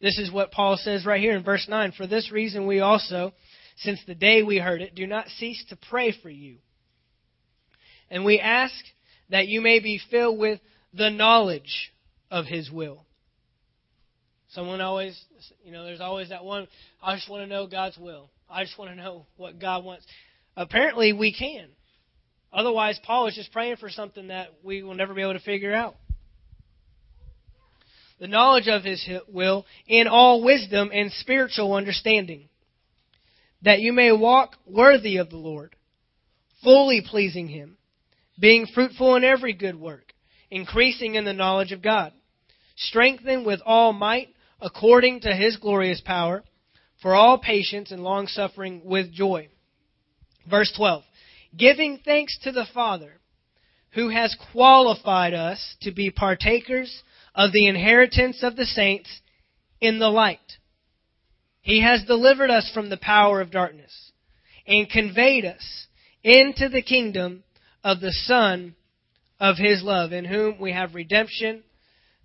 this is what Paul says right here in verse 9. For this reason, we also, since the day we heard it, do not cease to pray for you. And we ask that you may be filled with the knowledge of His will. Someone always, you know, there's always that one, I just want to know God's will. I just want to know what God wants. Apparently, we can. Otherwise, Paul is just praying for something that we will never be able to figure out. The knowledge of his will in all wisdom and spiritual understanding, that you may walk worthy of the Lord, fully pleasing him, being fruitful in every good work, increasing in the knowledge of God, strengthened with all might according to his glorious power for all patience and long suffering with joy. Verse 12. Giving thanks to the Father who has qualified us to be partakers of the inheritance of the saints in the light. He has delivered us from the power of darkness and conveyed us into the kingdom of the Son of His love, in whom we have redemption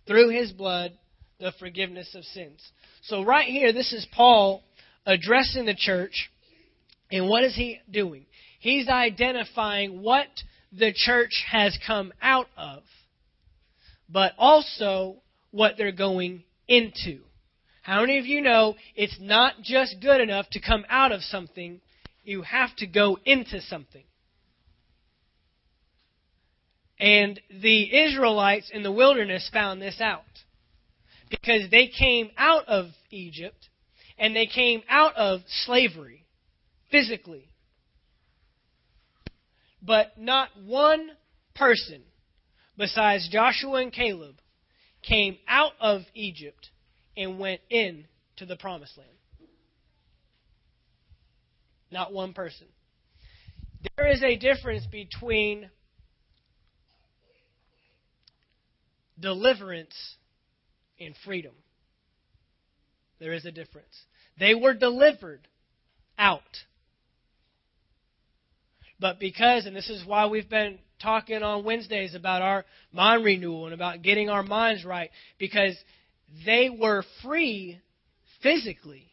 through His blood, the forgiveness of sins. So, right here, this is Paul addressing the church. And what is he doing? He's identifying what the church has come out of, but also what they're going into. How many of you know it's not just good enough to come out of something, you have to go into something? And the Israelites in the wilderness found this out because they came out of Egypt and they came out of slavery physically. But not one person besides Joshua and Caleb came out of Egypt and went in to the promised land. Not one person. There is a difference between deliverance and freedom. There is a difference. They were delivered out. But because, and this is why we've been talking on Wednesdays about our mind renewal and about getting our minds right, because they were free physically,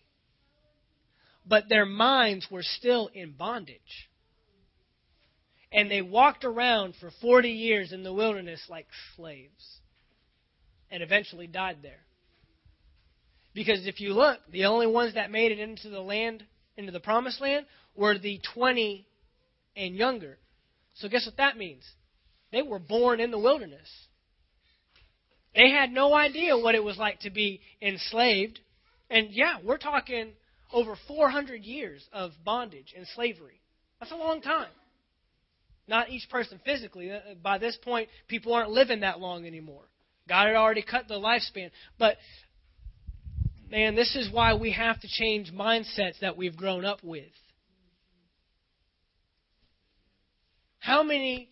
but their minds were still in bondage. And they walked around for 40 years in the wilderness like slaves and eventually died there. Because if you look, the only ones that made it into the land, into the promised land, were the 20 and younger. So guess what that means? They were born in the wilderness. They had no idea what it was like to be enslaved. And yeah, we're talking over 400 years of bondage and slavery. That's a long time. Not each person physically. Uh, by this point, people aren't living that long anymore. God had already cut the lifespan. But man, this is why we have to change mindsets that we've grown up with. How many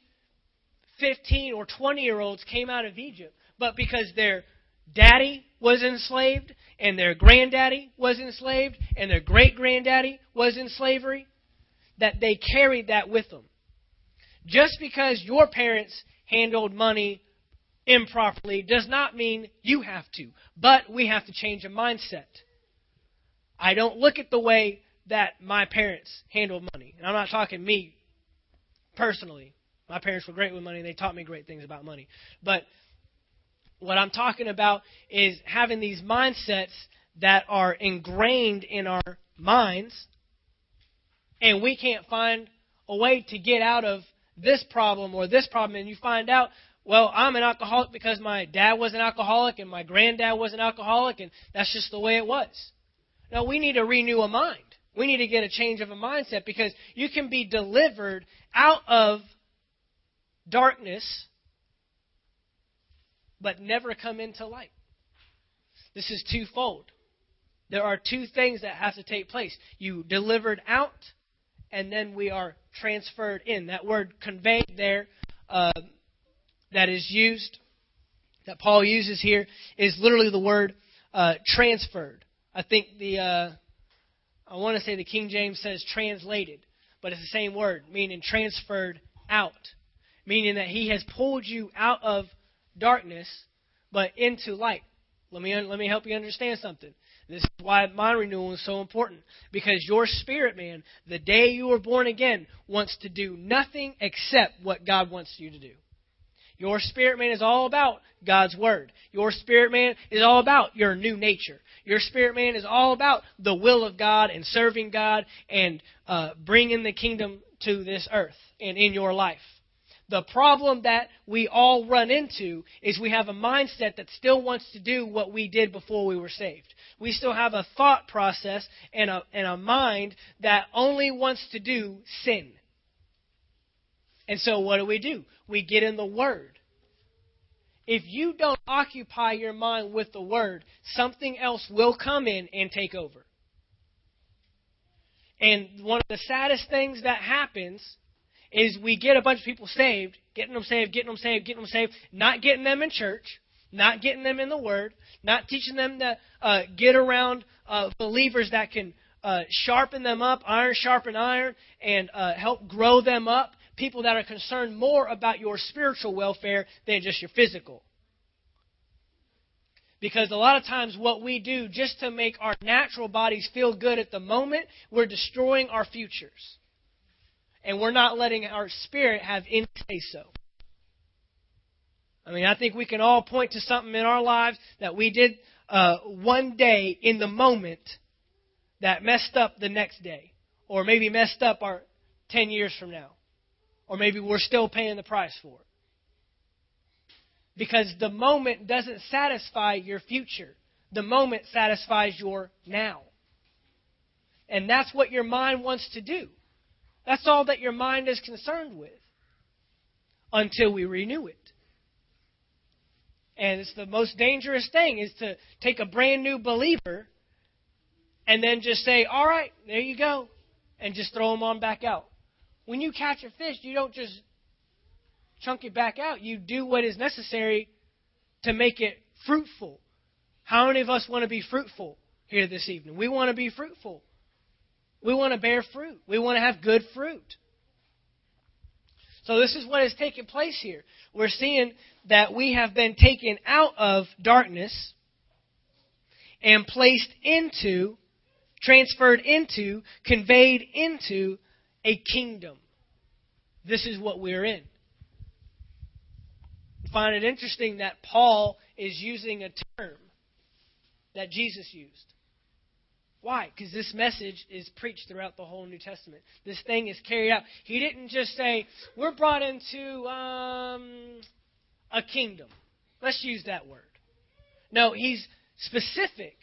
15 or 20 year olds came out of Egypt, but because their daddy was enslaved, and their granddaddy was enslaved, and their great granddaddy was in slavery, that they carried that with them. Just because your parents handled money improperly does not mean you have to, but we have to change a mindset. I don't look at the way that my parents handled money. And I'm not talking me personally. My parents were great with money. They taught me great things about money. But what I'm talking about is having these mindsets that are ingrained in our minds, and we can't find a way to get out of this problem or this problem, and you find out well, I'm an alcoholic because my dad was an alcoholic and my granddad was an alcoholic, and that's just the way it was. No, we need to renew a mind. We need to get a change of a mindset because you can be delivered out of darkness but never come into light. This is twofold. There are two things that have to take place. You delivered out, and then we are transferred in. That word conveyed there uh, that is used, that Paul uses here, is literally the word uh, transferred. I think the, uh, I want to say the King James says translated, but it's the same word, meaning transferred out. Meaning that he has pulled you out of darkness, but into light. Let me, let me help you understand something. This is why mind renewal is so important. Because your spirit man, the day you were born again, wants to do nothing except what God wants you to do. Your spirit man is all about God's Word. Your spirit man is all about your new nature. Your spirit man is all about the will of God and serving God and uh, bringing the kingdom to this earth and in your life. The problem that we all run into is we have a mindset that still wants to do what we did before we were saved. We still have a thought process and a, and a mind that only wants to do sin. And so what do we do? We get in the Word. If you don't occupy your mind with the Word, something else will come in and take over. And one of the saddest things that happens is we get a bunch of people saved, getting them saved, getting them saved, getting them saved, not getting them in church, not getting them in the Word, not teaching them to uh, get around uh, believers that can uh, sharpen them up, iron sharpen iron, and uh, help grow them up. People that are concerned more about your spiritual welfare than just your physical. Because a lot of times, what we do just to make our natural bodies feel good at the moment, we're destroying our futures and we're not letting our spirit have any say so. I mean, I think we can all point to something in our lives that we did uh, one day in the moment that messed up the next day, or maybe messed up our 10 years from now, or maybe we're still paying the price for it. Because the moment doesn't satisfy your future, the moment satisfies your now. And that's what your mind wants to do. That's all that your mind is concerned with until we renew it. And it's the most dangerous thing is to take a brand new believer and then just say, "All right, there you go," and just throw them on back out. When you catch a fish, you don't just chunk it back out. You do what is necessary to make it fruitful. How many of us want to be fruitful here this evening? We want to be fruitful. We want to bear fruit. We want to have good fruit. So this is what is taking place here. We're seeing that we have been taken out of darkness and placed into, transferred into, conveyed into a kingdom. This is what we're in. I find it interesting that Paul is using a term that Jesus used. Why? Because this message is preached throughout the whole New Testament. This thing is carried out. He didn't just say, we're brought into um, a kingdom. Let's use that word. No, he's specific.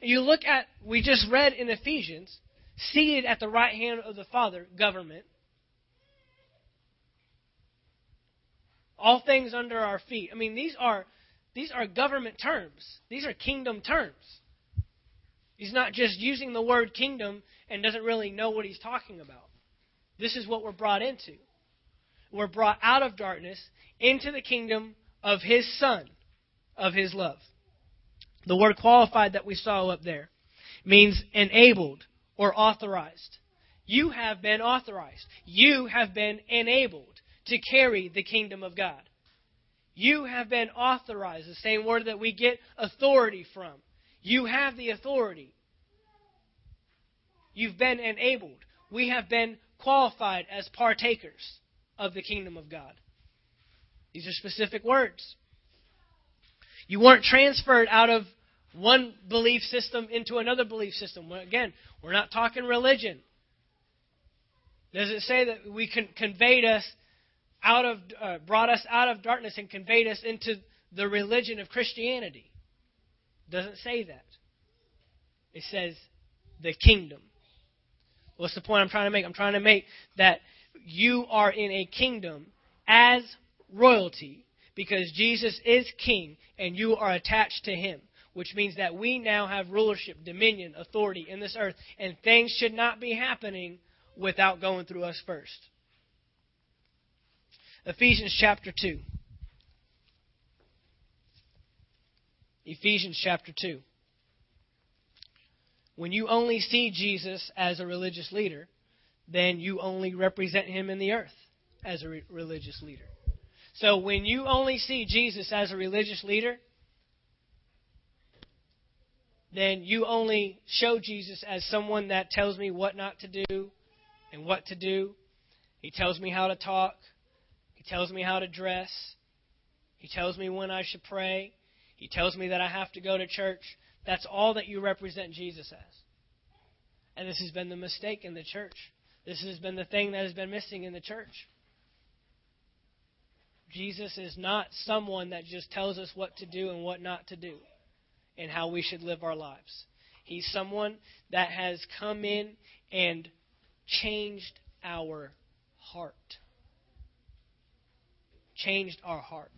You look at, we just read in Ephesians, seated at the right hand of the Father, government. All things under our feet. I mean, these are these are government terms. These are kingdom terms. He's not just using the word kingdom and doesn't really know what he's talking about. This is what we're brought into. We're brought out of darkness into the kingdom of his Son, of his love. The word qualified that we saw up there means enabled or authorized. You have been authorized. You have been enabled to carry the kingdom of God. You have been authorized, the same word that we get authority from. You have the authority. You've been enabled. We have been qualified as partakers of the kingdom of God. These are specific words. You weren't transferred out of one belief system into another belief system. Again, we're not talking religion. Does it say that we con- conveyed us out of, uh, brought us out of darkness and conveyed us into the religion of Christianity? doesn't say that. It says the kingdom. What's the point I'm trying to make? I'm trying to make that you are in a kingdom as royalty because Jesus is king and you are attached to him, which means that we now have rulership, dominion, authority in this earth, and things should not be happening without going through us first. Ephesians chapter 2. Ephesians chapter 2. When you only see Jesus as a religious leader, then you only represent him in the earth as a re- religious leader. So when you only see Jesus as a religious leader, then you only show Jesus as someone that tells me what not to do and what to do. He tells me how to talk. He tells me how to dress. He tells me when I should pray. He tells me that I have to go to church. That's all that you represent Jesus as. And this has been the mistake in the church. This has been the thing that has been missing in the church. Jesus is not someone that just tells us what to do and what not to do and how we should live our lives. He's someone that has come in and changed our heart. Changed our heart.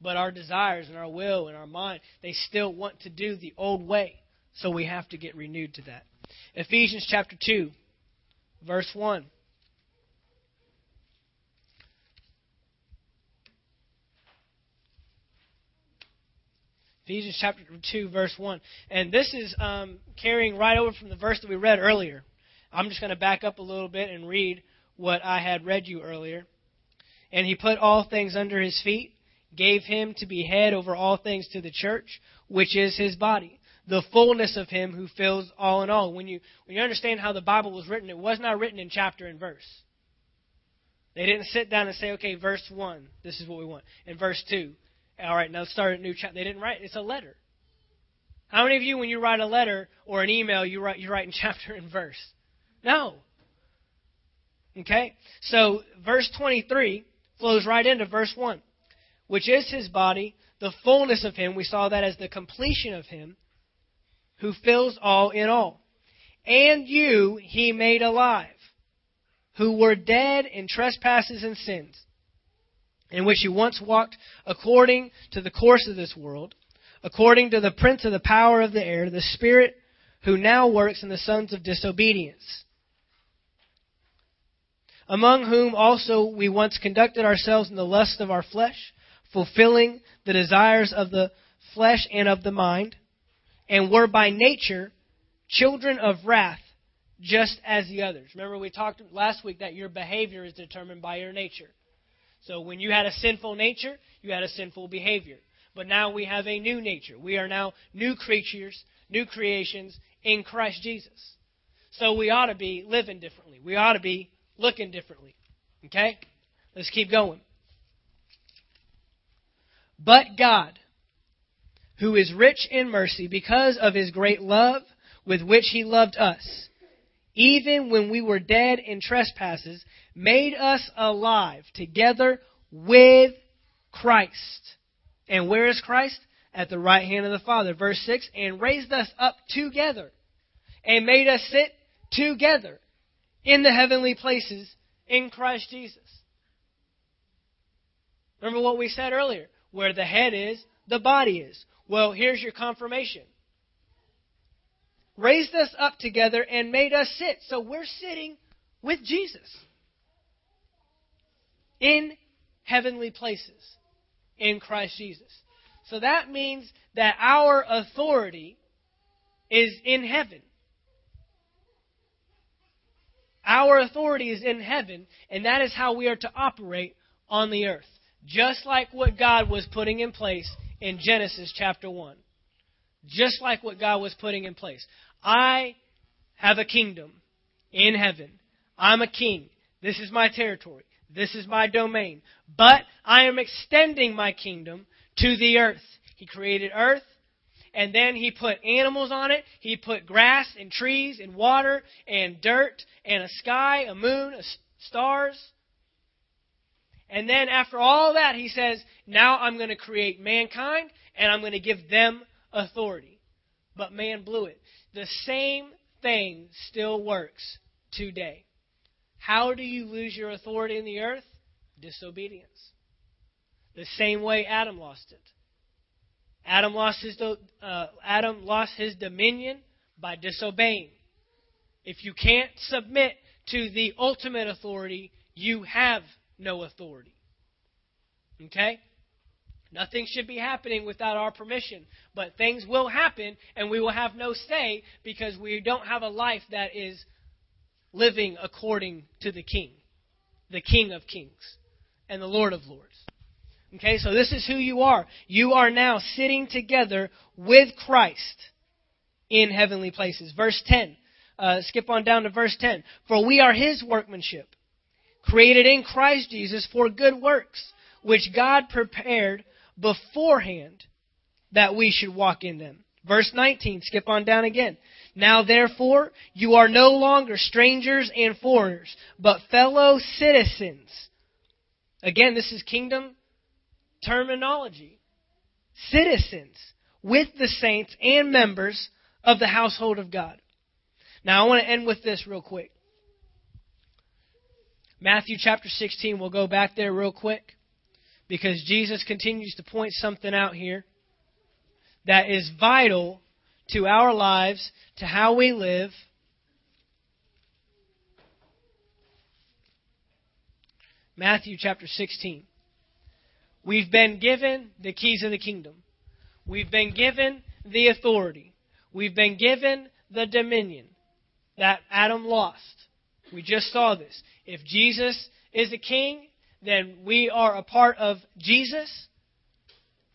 But our desires and our will and our mind, they still want to do the old way. So we have to get renewed to that. Ephesians chapter 2, verse 1. Ephesians chapter 2, verse 1. And this is um, carrying right over from the verse that we read earlier. I'm just going to back up a little bit and read what I had read you earlier. And he put all things under his feet, gave him to be head over all things to the church, which is his body the fullness of him who fills all in all. When you when you understand how the Bible was written, it was not written in chapter and verse. They didn't sit down and say, okay, verse one, this is what we want, and verse two, all right, now start a new chapter. They didn't write. It's a letter. How many of you, when you write a letter or an email, you write you write in chapter and verse? No. Okay, so verse twenty three flows right into verse one, which is his body, the fullness of him. We saw that as the completion of him who fills all in all. And you he made alive, who were dead in trespasses and sins, in which you once walked according to the course of this world, according to the prince of the power of the air, the spirit who now works in the sons of disobedience. Among whom also we once conducted ourselves in the lust of our flesh, fulfilling the desires of the flesh and of the mind and were by nature children of wrath, just as the others. Remember, we talked last week that your behavior is determined by your nature. So when you had a sinful nature, you had a sinful behavior. But now we have a new nature. We are now new creatures, new creations in Christ Jesus. So we ought to be living differently. We ought to be looking differently. Okay? Let's keep going. But God, who is rich in mercy because of his great love with which he loved us, even when we were dead in trespasses, made us alive together with Christ. And where is Christ? At the right hand of the Father. Verse 6 And raised us up together and made us sit together in the heavenly places in Christ Jesus. Remember what we said earlier. Where the head is, the body is. Well, here's your confirmation. Raised us up together and made us sit. So we're sitting with Jesus in heavenly places in Christ Jesus. So that means that our authority is in heaven. Our authority is in heaven, and that is how we are to operate on the earth. Just like what God was putting in place in Genesis chapter 1. Just like what God was putting in place. I have a kingdom in heaven. I'm a king. This is my territory. This is my domain. But I am extending my kingdom to the earth. He created earth, and then he put animals on it. He put grass and trees and water and dirt and a sky, a moon, a stars. And then after all that, he says, now I'm going to create mankind and I'm going to give them authority. But man blew it. the same thing still works today. How do you lose your authority in the earth? Disobedience. The same way Adam lost it. Adam lost his uh, Adam lost his dominion by disobeying. If you can't submit to the ultimate authority, you have no authority. Okay? Nothing should be happening without our permission. But things will happen, and we will have no say because we don't have a life that is living according to the King, the King of Kings, and the Lord of Lords. Okay, so this is who you are. You are now sitting together with Christ in heavenly places. Verse 10. Uh, skip on down to verse 10. For we are his workmanship, created in Christ Jesus for good works, which God prepared beforehand that we should walk in them. Verse 19, skip on down again. Now therefore, you are no longer strangers and foreigners, but fellow citizens. Again, this is kingdom terminology. Citizens with the saints and members of the household of God. Now I want to end with this real quick. Matthew chapter 16, we'll go back there real quick because Jesus continues to point something out here that is vital to our lives, to how we live. Matthew chapter 16. We've been given the keys of the kingdom. We've been given the authority. We've been given the dominion that Adam lost. We just saw this. If Jesus is a king, then we are a part of Jesus.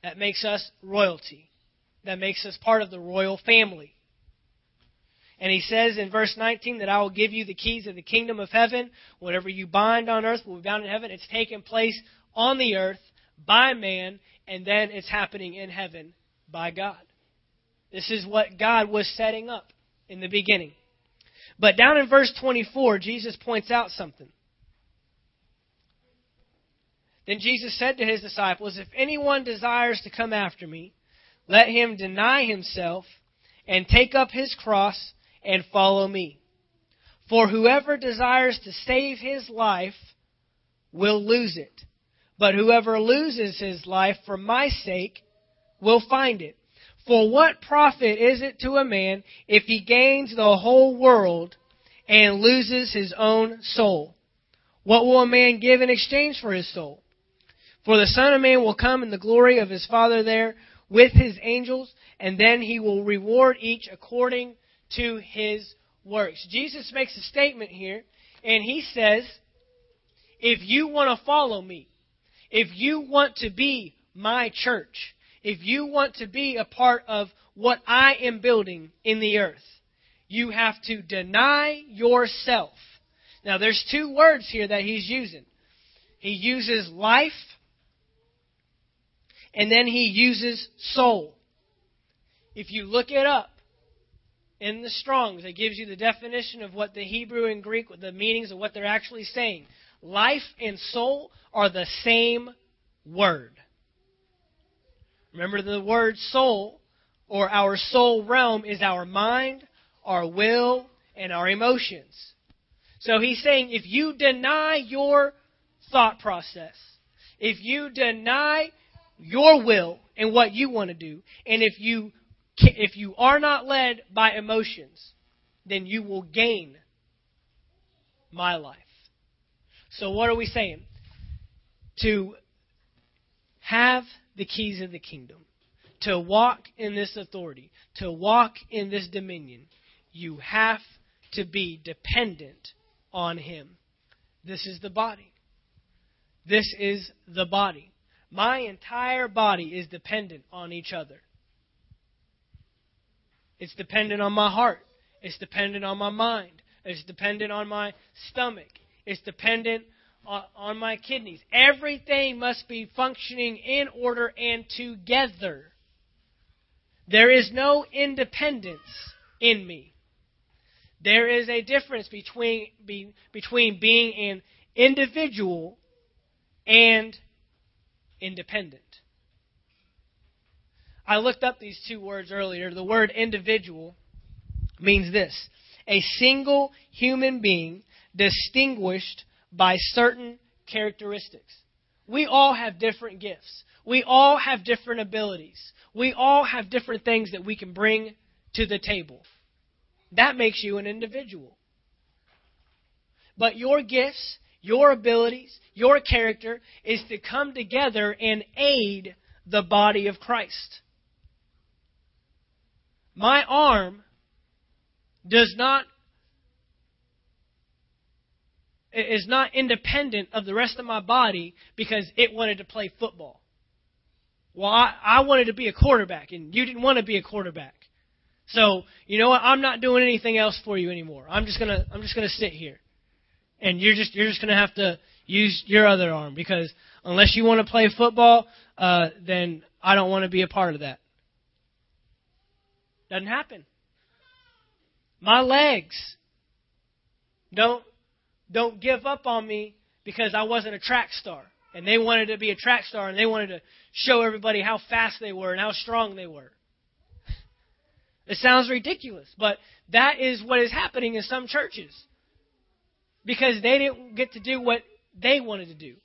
That makes us royalty. That makes us part of the royal family. And he says in verse 19 that I will give you the keys of the kingdom of heaven. Whatever you bind on earth will be bound in heaven. It's taken place on the earth by man, and then it's happening in heaven by God. This is what God was setting up in the beginning. But down in verse 24, Jesus points out something. Then Jesus said to his disciples, If anyone desires to come after me, let him deny himself and take up his cross and follow me. For whoever desires to save his life will lose it. But whoever loses his life for my sake will find it. For what profit is it to a man if he gains the whole world and loses his own soul? What will a man give in exchange for his soul? For the Son of Man will come in the glory of his Father there with his angels, and then he will reward each according to his works. Jesus makes a statement here, and he says, if you want to follow me, if you want to be my church, if you want to be a part of what I am building in the earth, you have to deny yourself. Now, there's two words here that he's using. He uses life and then he uses soul. If you look it up in the Strongs, it gives you the definition of what the Hebrew and Greek, the meanings of what they're actually saying. Life and soul are the same word. Remember the word soul, or our soul realm, is our mind, our will, and our emotions. So he's saying if you deny your thought process, if you deny your will and what you want to do. And if you if you are not led by emotions, then you will gain my life. So what are we saying? To have the keys of the kingdom, to walk in this authority, to walk in this dominion, you have to be dependent on him. This is the body. This is the body. My entire body is dependent on each other. It's dependent on my heart. It's dependent on my mind. It's dependent on my stomach. It's dependent on, my kidneys. Everything must be functioning in order and together. There is no independence in me. There is a difference between, be, between being an individual and independent. I looked up these two words earlier. The word individual means this a single human being distinguished by certain characteristics. We all have different gifts. We all have different abilities. We all have different things that we can bring to the table. That makes you an individual. But your gifts, your abilities, your character is to come together and aid the body of Christ. My arm does not is not independent of the rest of my body because it wanted to play football. Well, I, I wanted to be a quarterback, and you didn't want to be a quarterback. So you know what? I'm not doing anything else for you anymore. I'm just gonna I'm just gonna sit here, and you're just you're just gonna have to use your other arm because unless you want to play football, uh, then I don't want to be a part of that. Doesn't happen. My legs don't don't give up on me because I wasn't a track star. And they wanted to be a track star and they wanted to show everybody how fast they were and how strong they were. It sounds ridiculous, but that is what is happening in some churches. Because they didn't get to do what they wanted to do.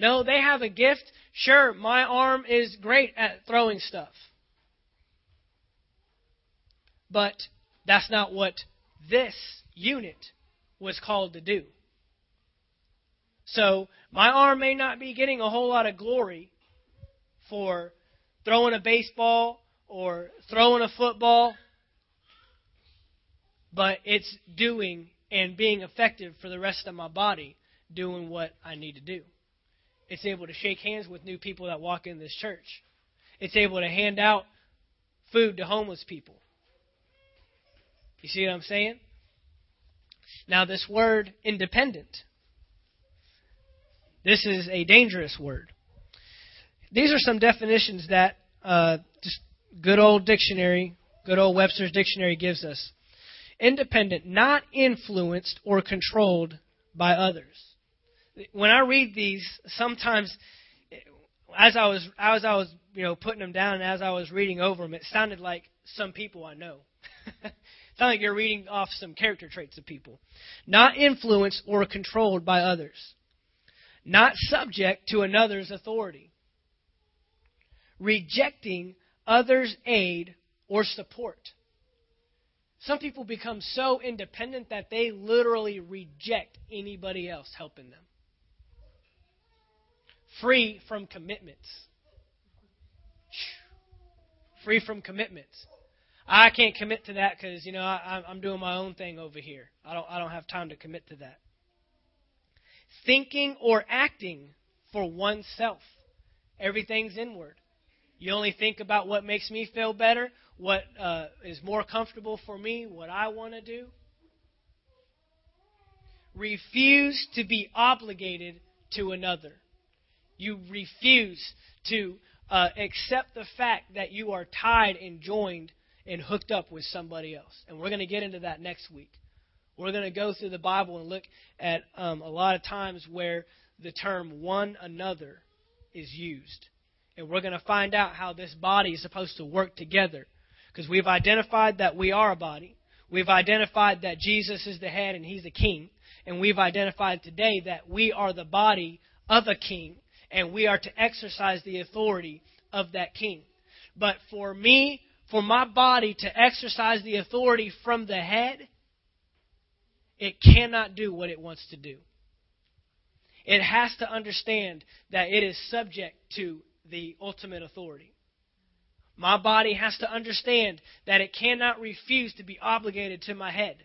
No, they have a gift. Sure, my arm is great at throwing stuff. But that's not what this unit was called to do. So, my arm may not be getting a whole lot of glory for throwing a baseball or throwing a football, but it's doing and being effective for the rest of my body doing what I need to do. It's able to shake hands with new people that walk in this church. It's able to hand out food to homeless people. You see what I'm saying? Now, this word independent, this is a dangerous word. These are some definitions that uh, just good old dictionary, good old Webster's dictionary gives us. Independent, not influenced or controlled by others. When I read these, sometimes as I was as I was you know putting them down and as I was reading over them, it sounded like some people I know. Sound like you're reading off some character traits of people. Not influenced or controlled by others. Not subject to another's authority. Rejecting others' aid or support. Some people become so independent that they literally reject anybody else helping them. Free from commitments. Free from commitments. I can't commit to that because you know I, I'm doing my own thing over here. I don't I don't have time to commit to that. Thinking or acting for oneself. Everything's inward. You only think about what makes me feel better, what uh, is more comfortable for me, what I want to do. Refuse to be obligated to another. You refuse to uh, accept the fact that you are tied and joined and hooked up with somebody else. And we're going to get into that next week. We're going to go through the Bible and look at um, a lot of times where the term one another is used. And we're going to find out how this body is supposed to work together. Because we've identified that we are a body. We've identified that Jesus is the head and he's the king. And we've identified today that we are the body of a king. And we are to exercise the authority of that king. But for me for my body to exercise the authority from the head, it cannot do what it wants to do. It has to understand that it is subject to the ultimate authority. My body has to understand that it cannot refuse to be obligated to my head,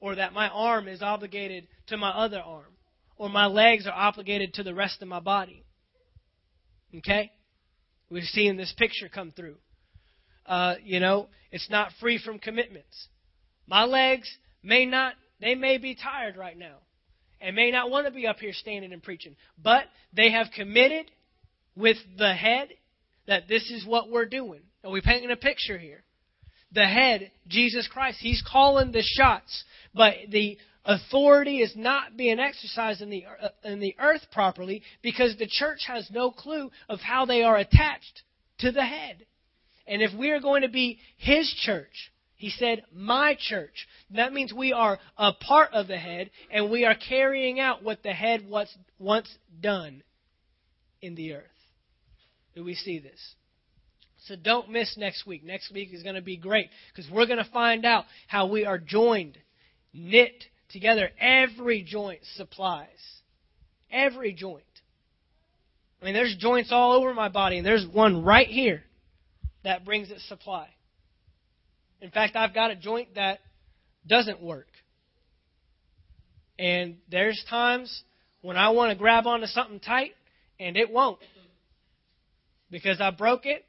or that my arm is obligated to my other arm, or my legs are obligated to the rest of my body. Okay? We're seeing this picture come through uh, you know, it's not free from commitments. My legs may not, they may be tired right now and may not want to be up here standing and preaching, but they have committed with the head that this is what we're doing. And we're painting a picture here. The head, Jesus Christ, He's calling the shots, but the authority is not being exercised in the uh, in the earth properly because the church has no clue of how they are attached to the head. And if we are going to be His church, He said, My church. That means we are a part of the head, and we are carrying out what the head was once done in the earth. Do we see this? So don't miss next week. Next week is going to be great because we're going to find out how we are joined, knit together. Every joint supplies. Every joint. I mean, there's joints all over my body, and there's one right here that brings its supply. In fact, I've got a joint that doesn't work. And there's times when I want to grab onto something tight, and it won't. Because I broke it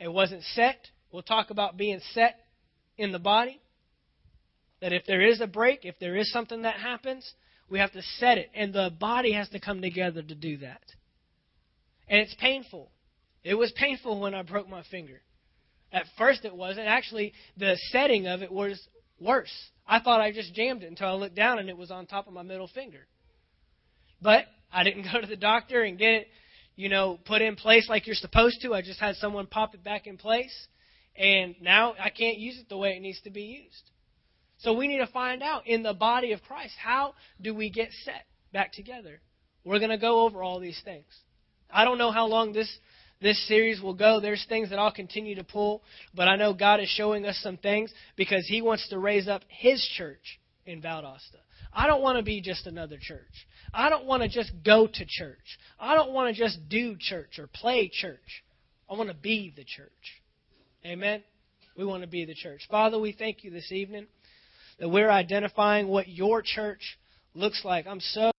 it wasn't set. We'll talk about being set in the body. That if there is a break, if there is something that happens, we have to set it. And the body has to come together to do that. And it's painful. It was painful when I broke my finger. At first, it wasn't. Actually, the setting of it was worse. I thought I just jammed it until I looked down and it was on top of my middle finger. But I didn't go to the doctor and get it you know, put in place like you're supposed to. I just had someone pop it back in place, and now I can't use it the way it needs to be used. So we need to find out in the body of Christ how do we get set back together. We're going to go over all these things. I don't know how long this this series will go. There's things that I'll continue to pull, but I know God is showing us some things because He wants to raise up His church in Valdosta. I don't want to be just another church. I don't want to just go to church. I don't want to just do church or play church. I want to be the church. Amen? We want to be the church. Father, we thank you this evening that we're identifying what your church looks like. I'm so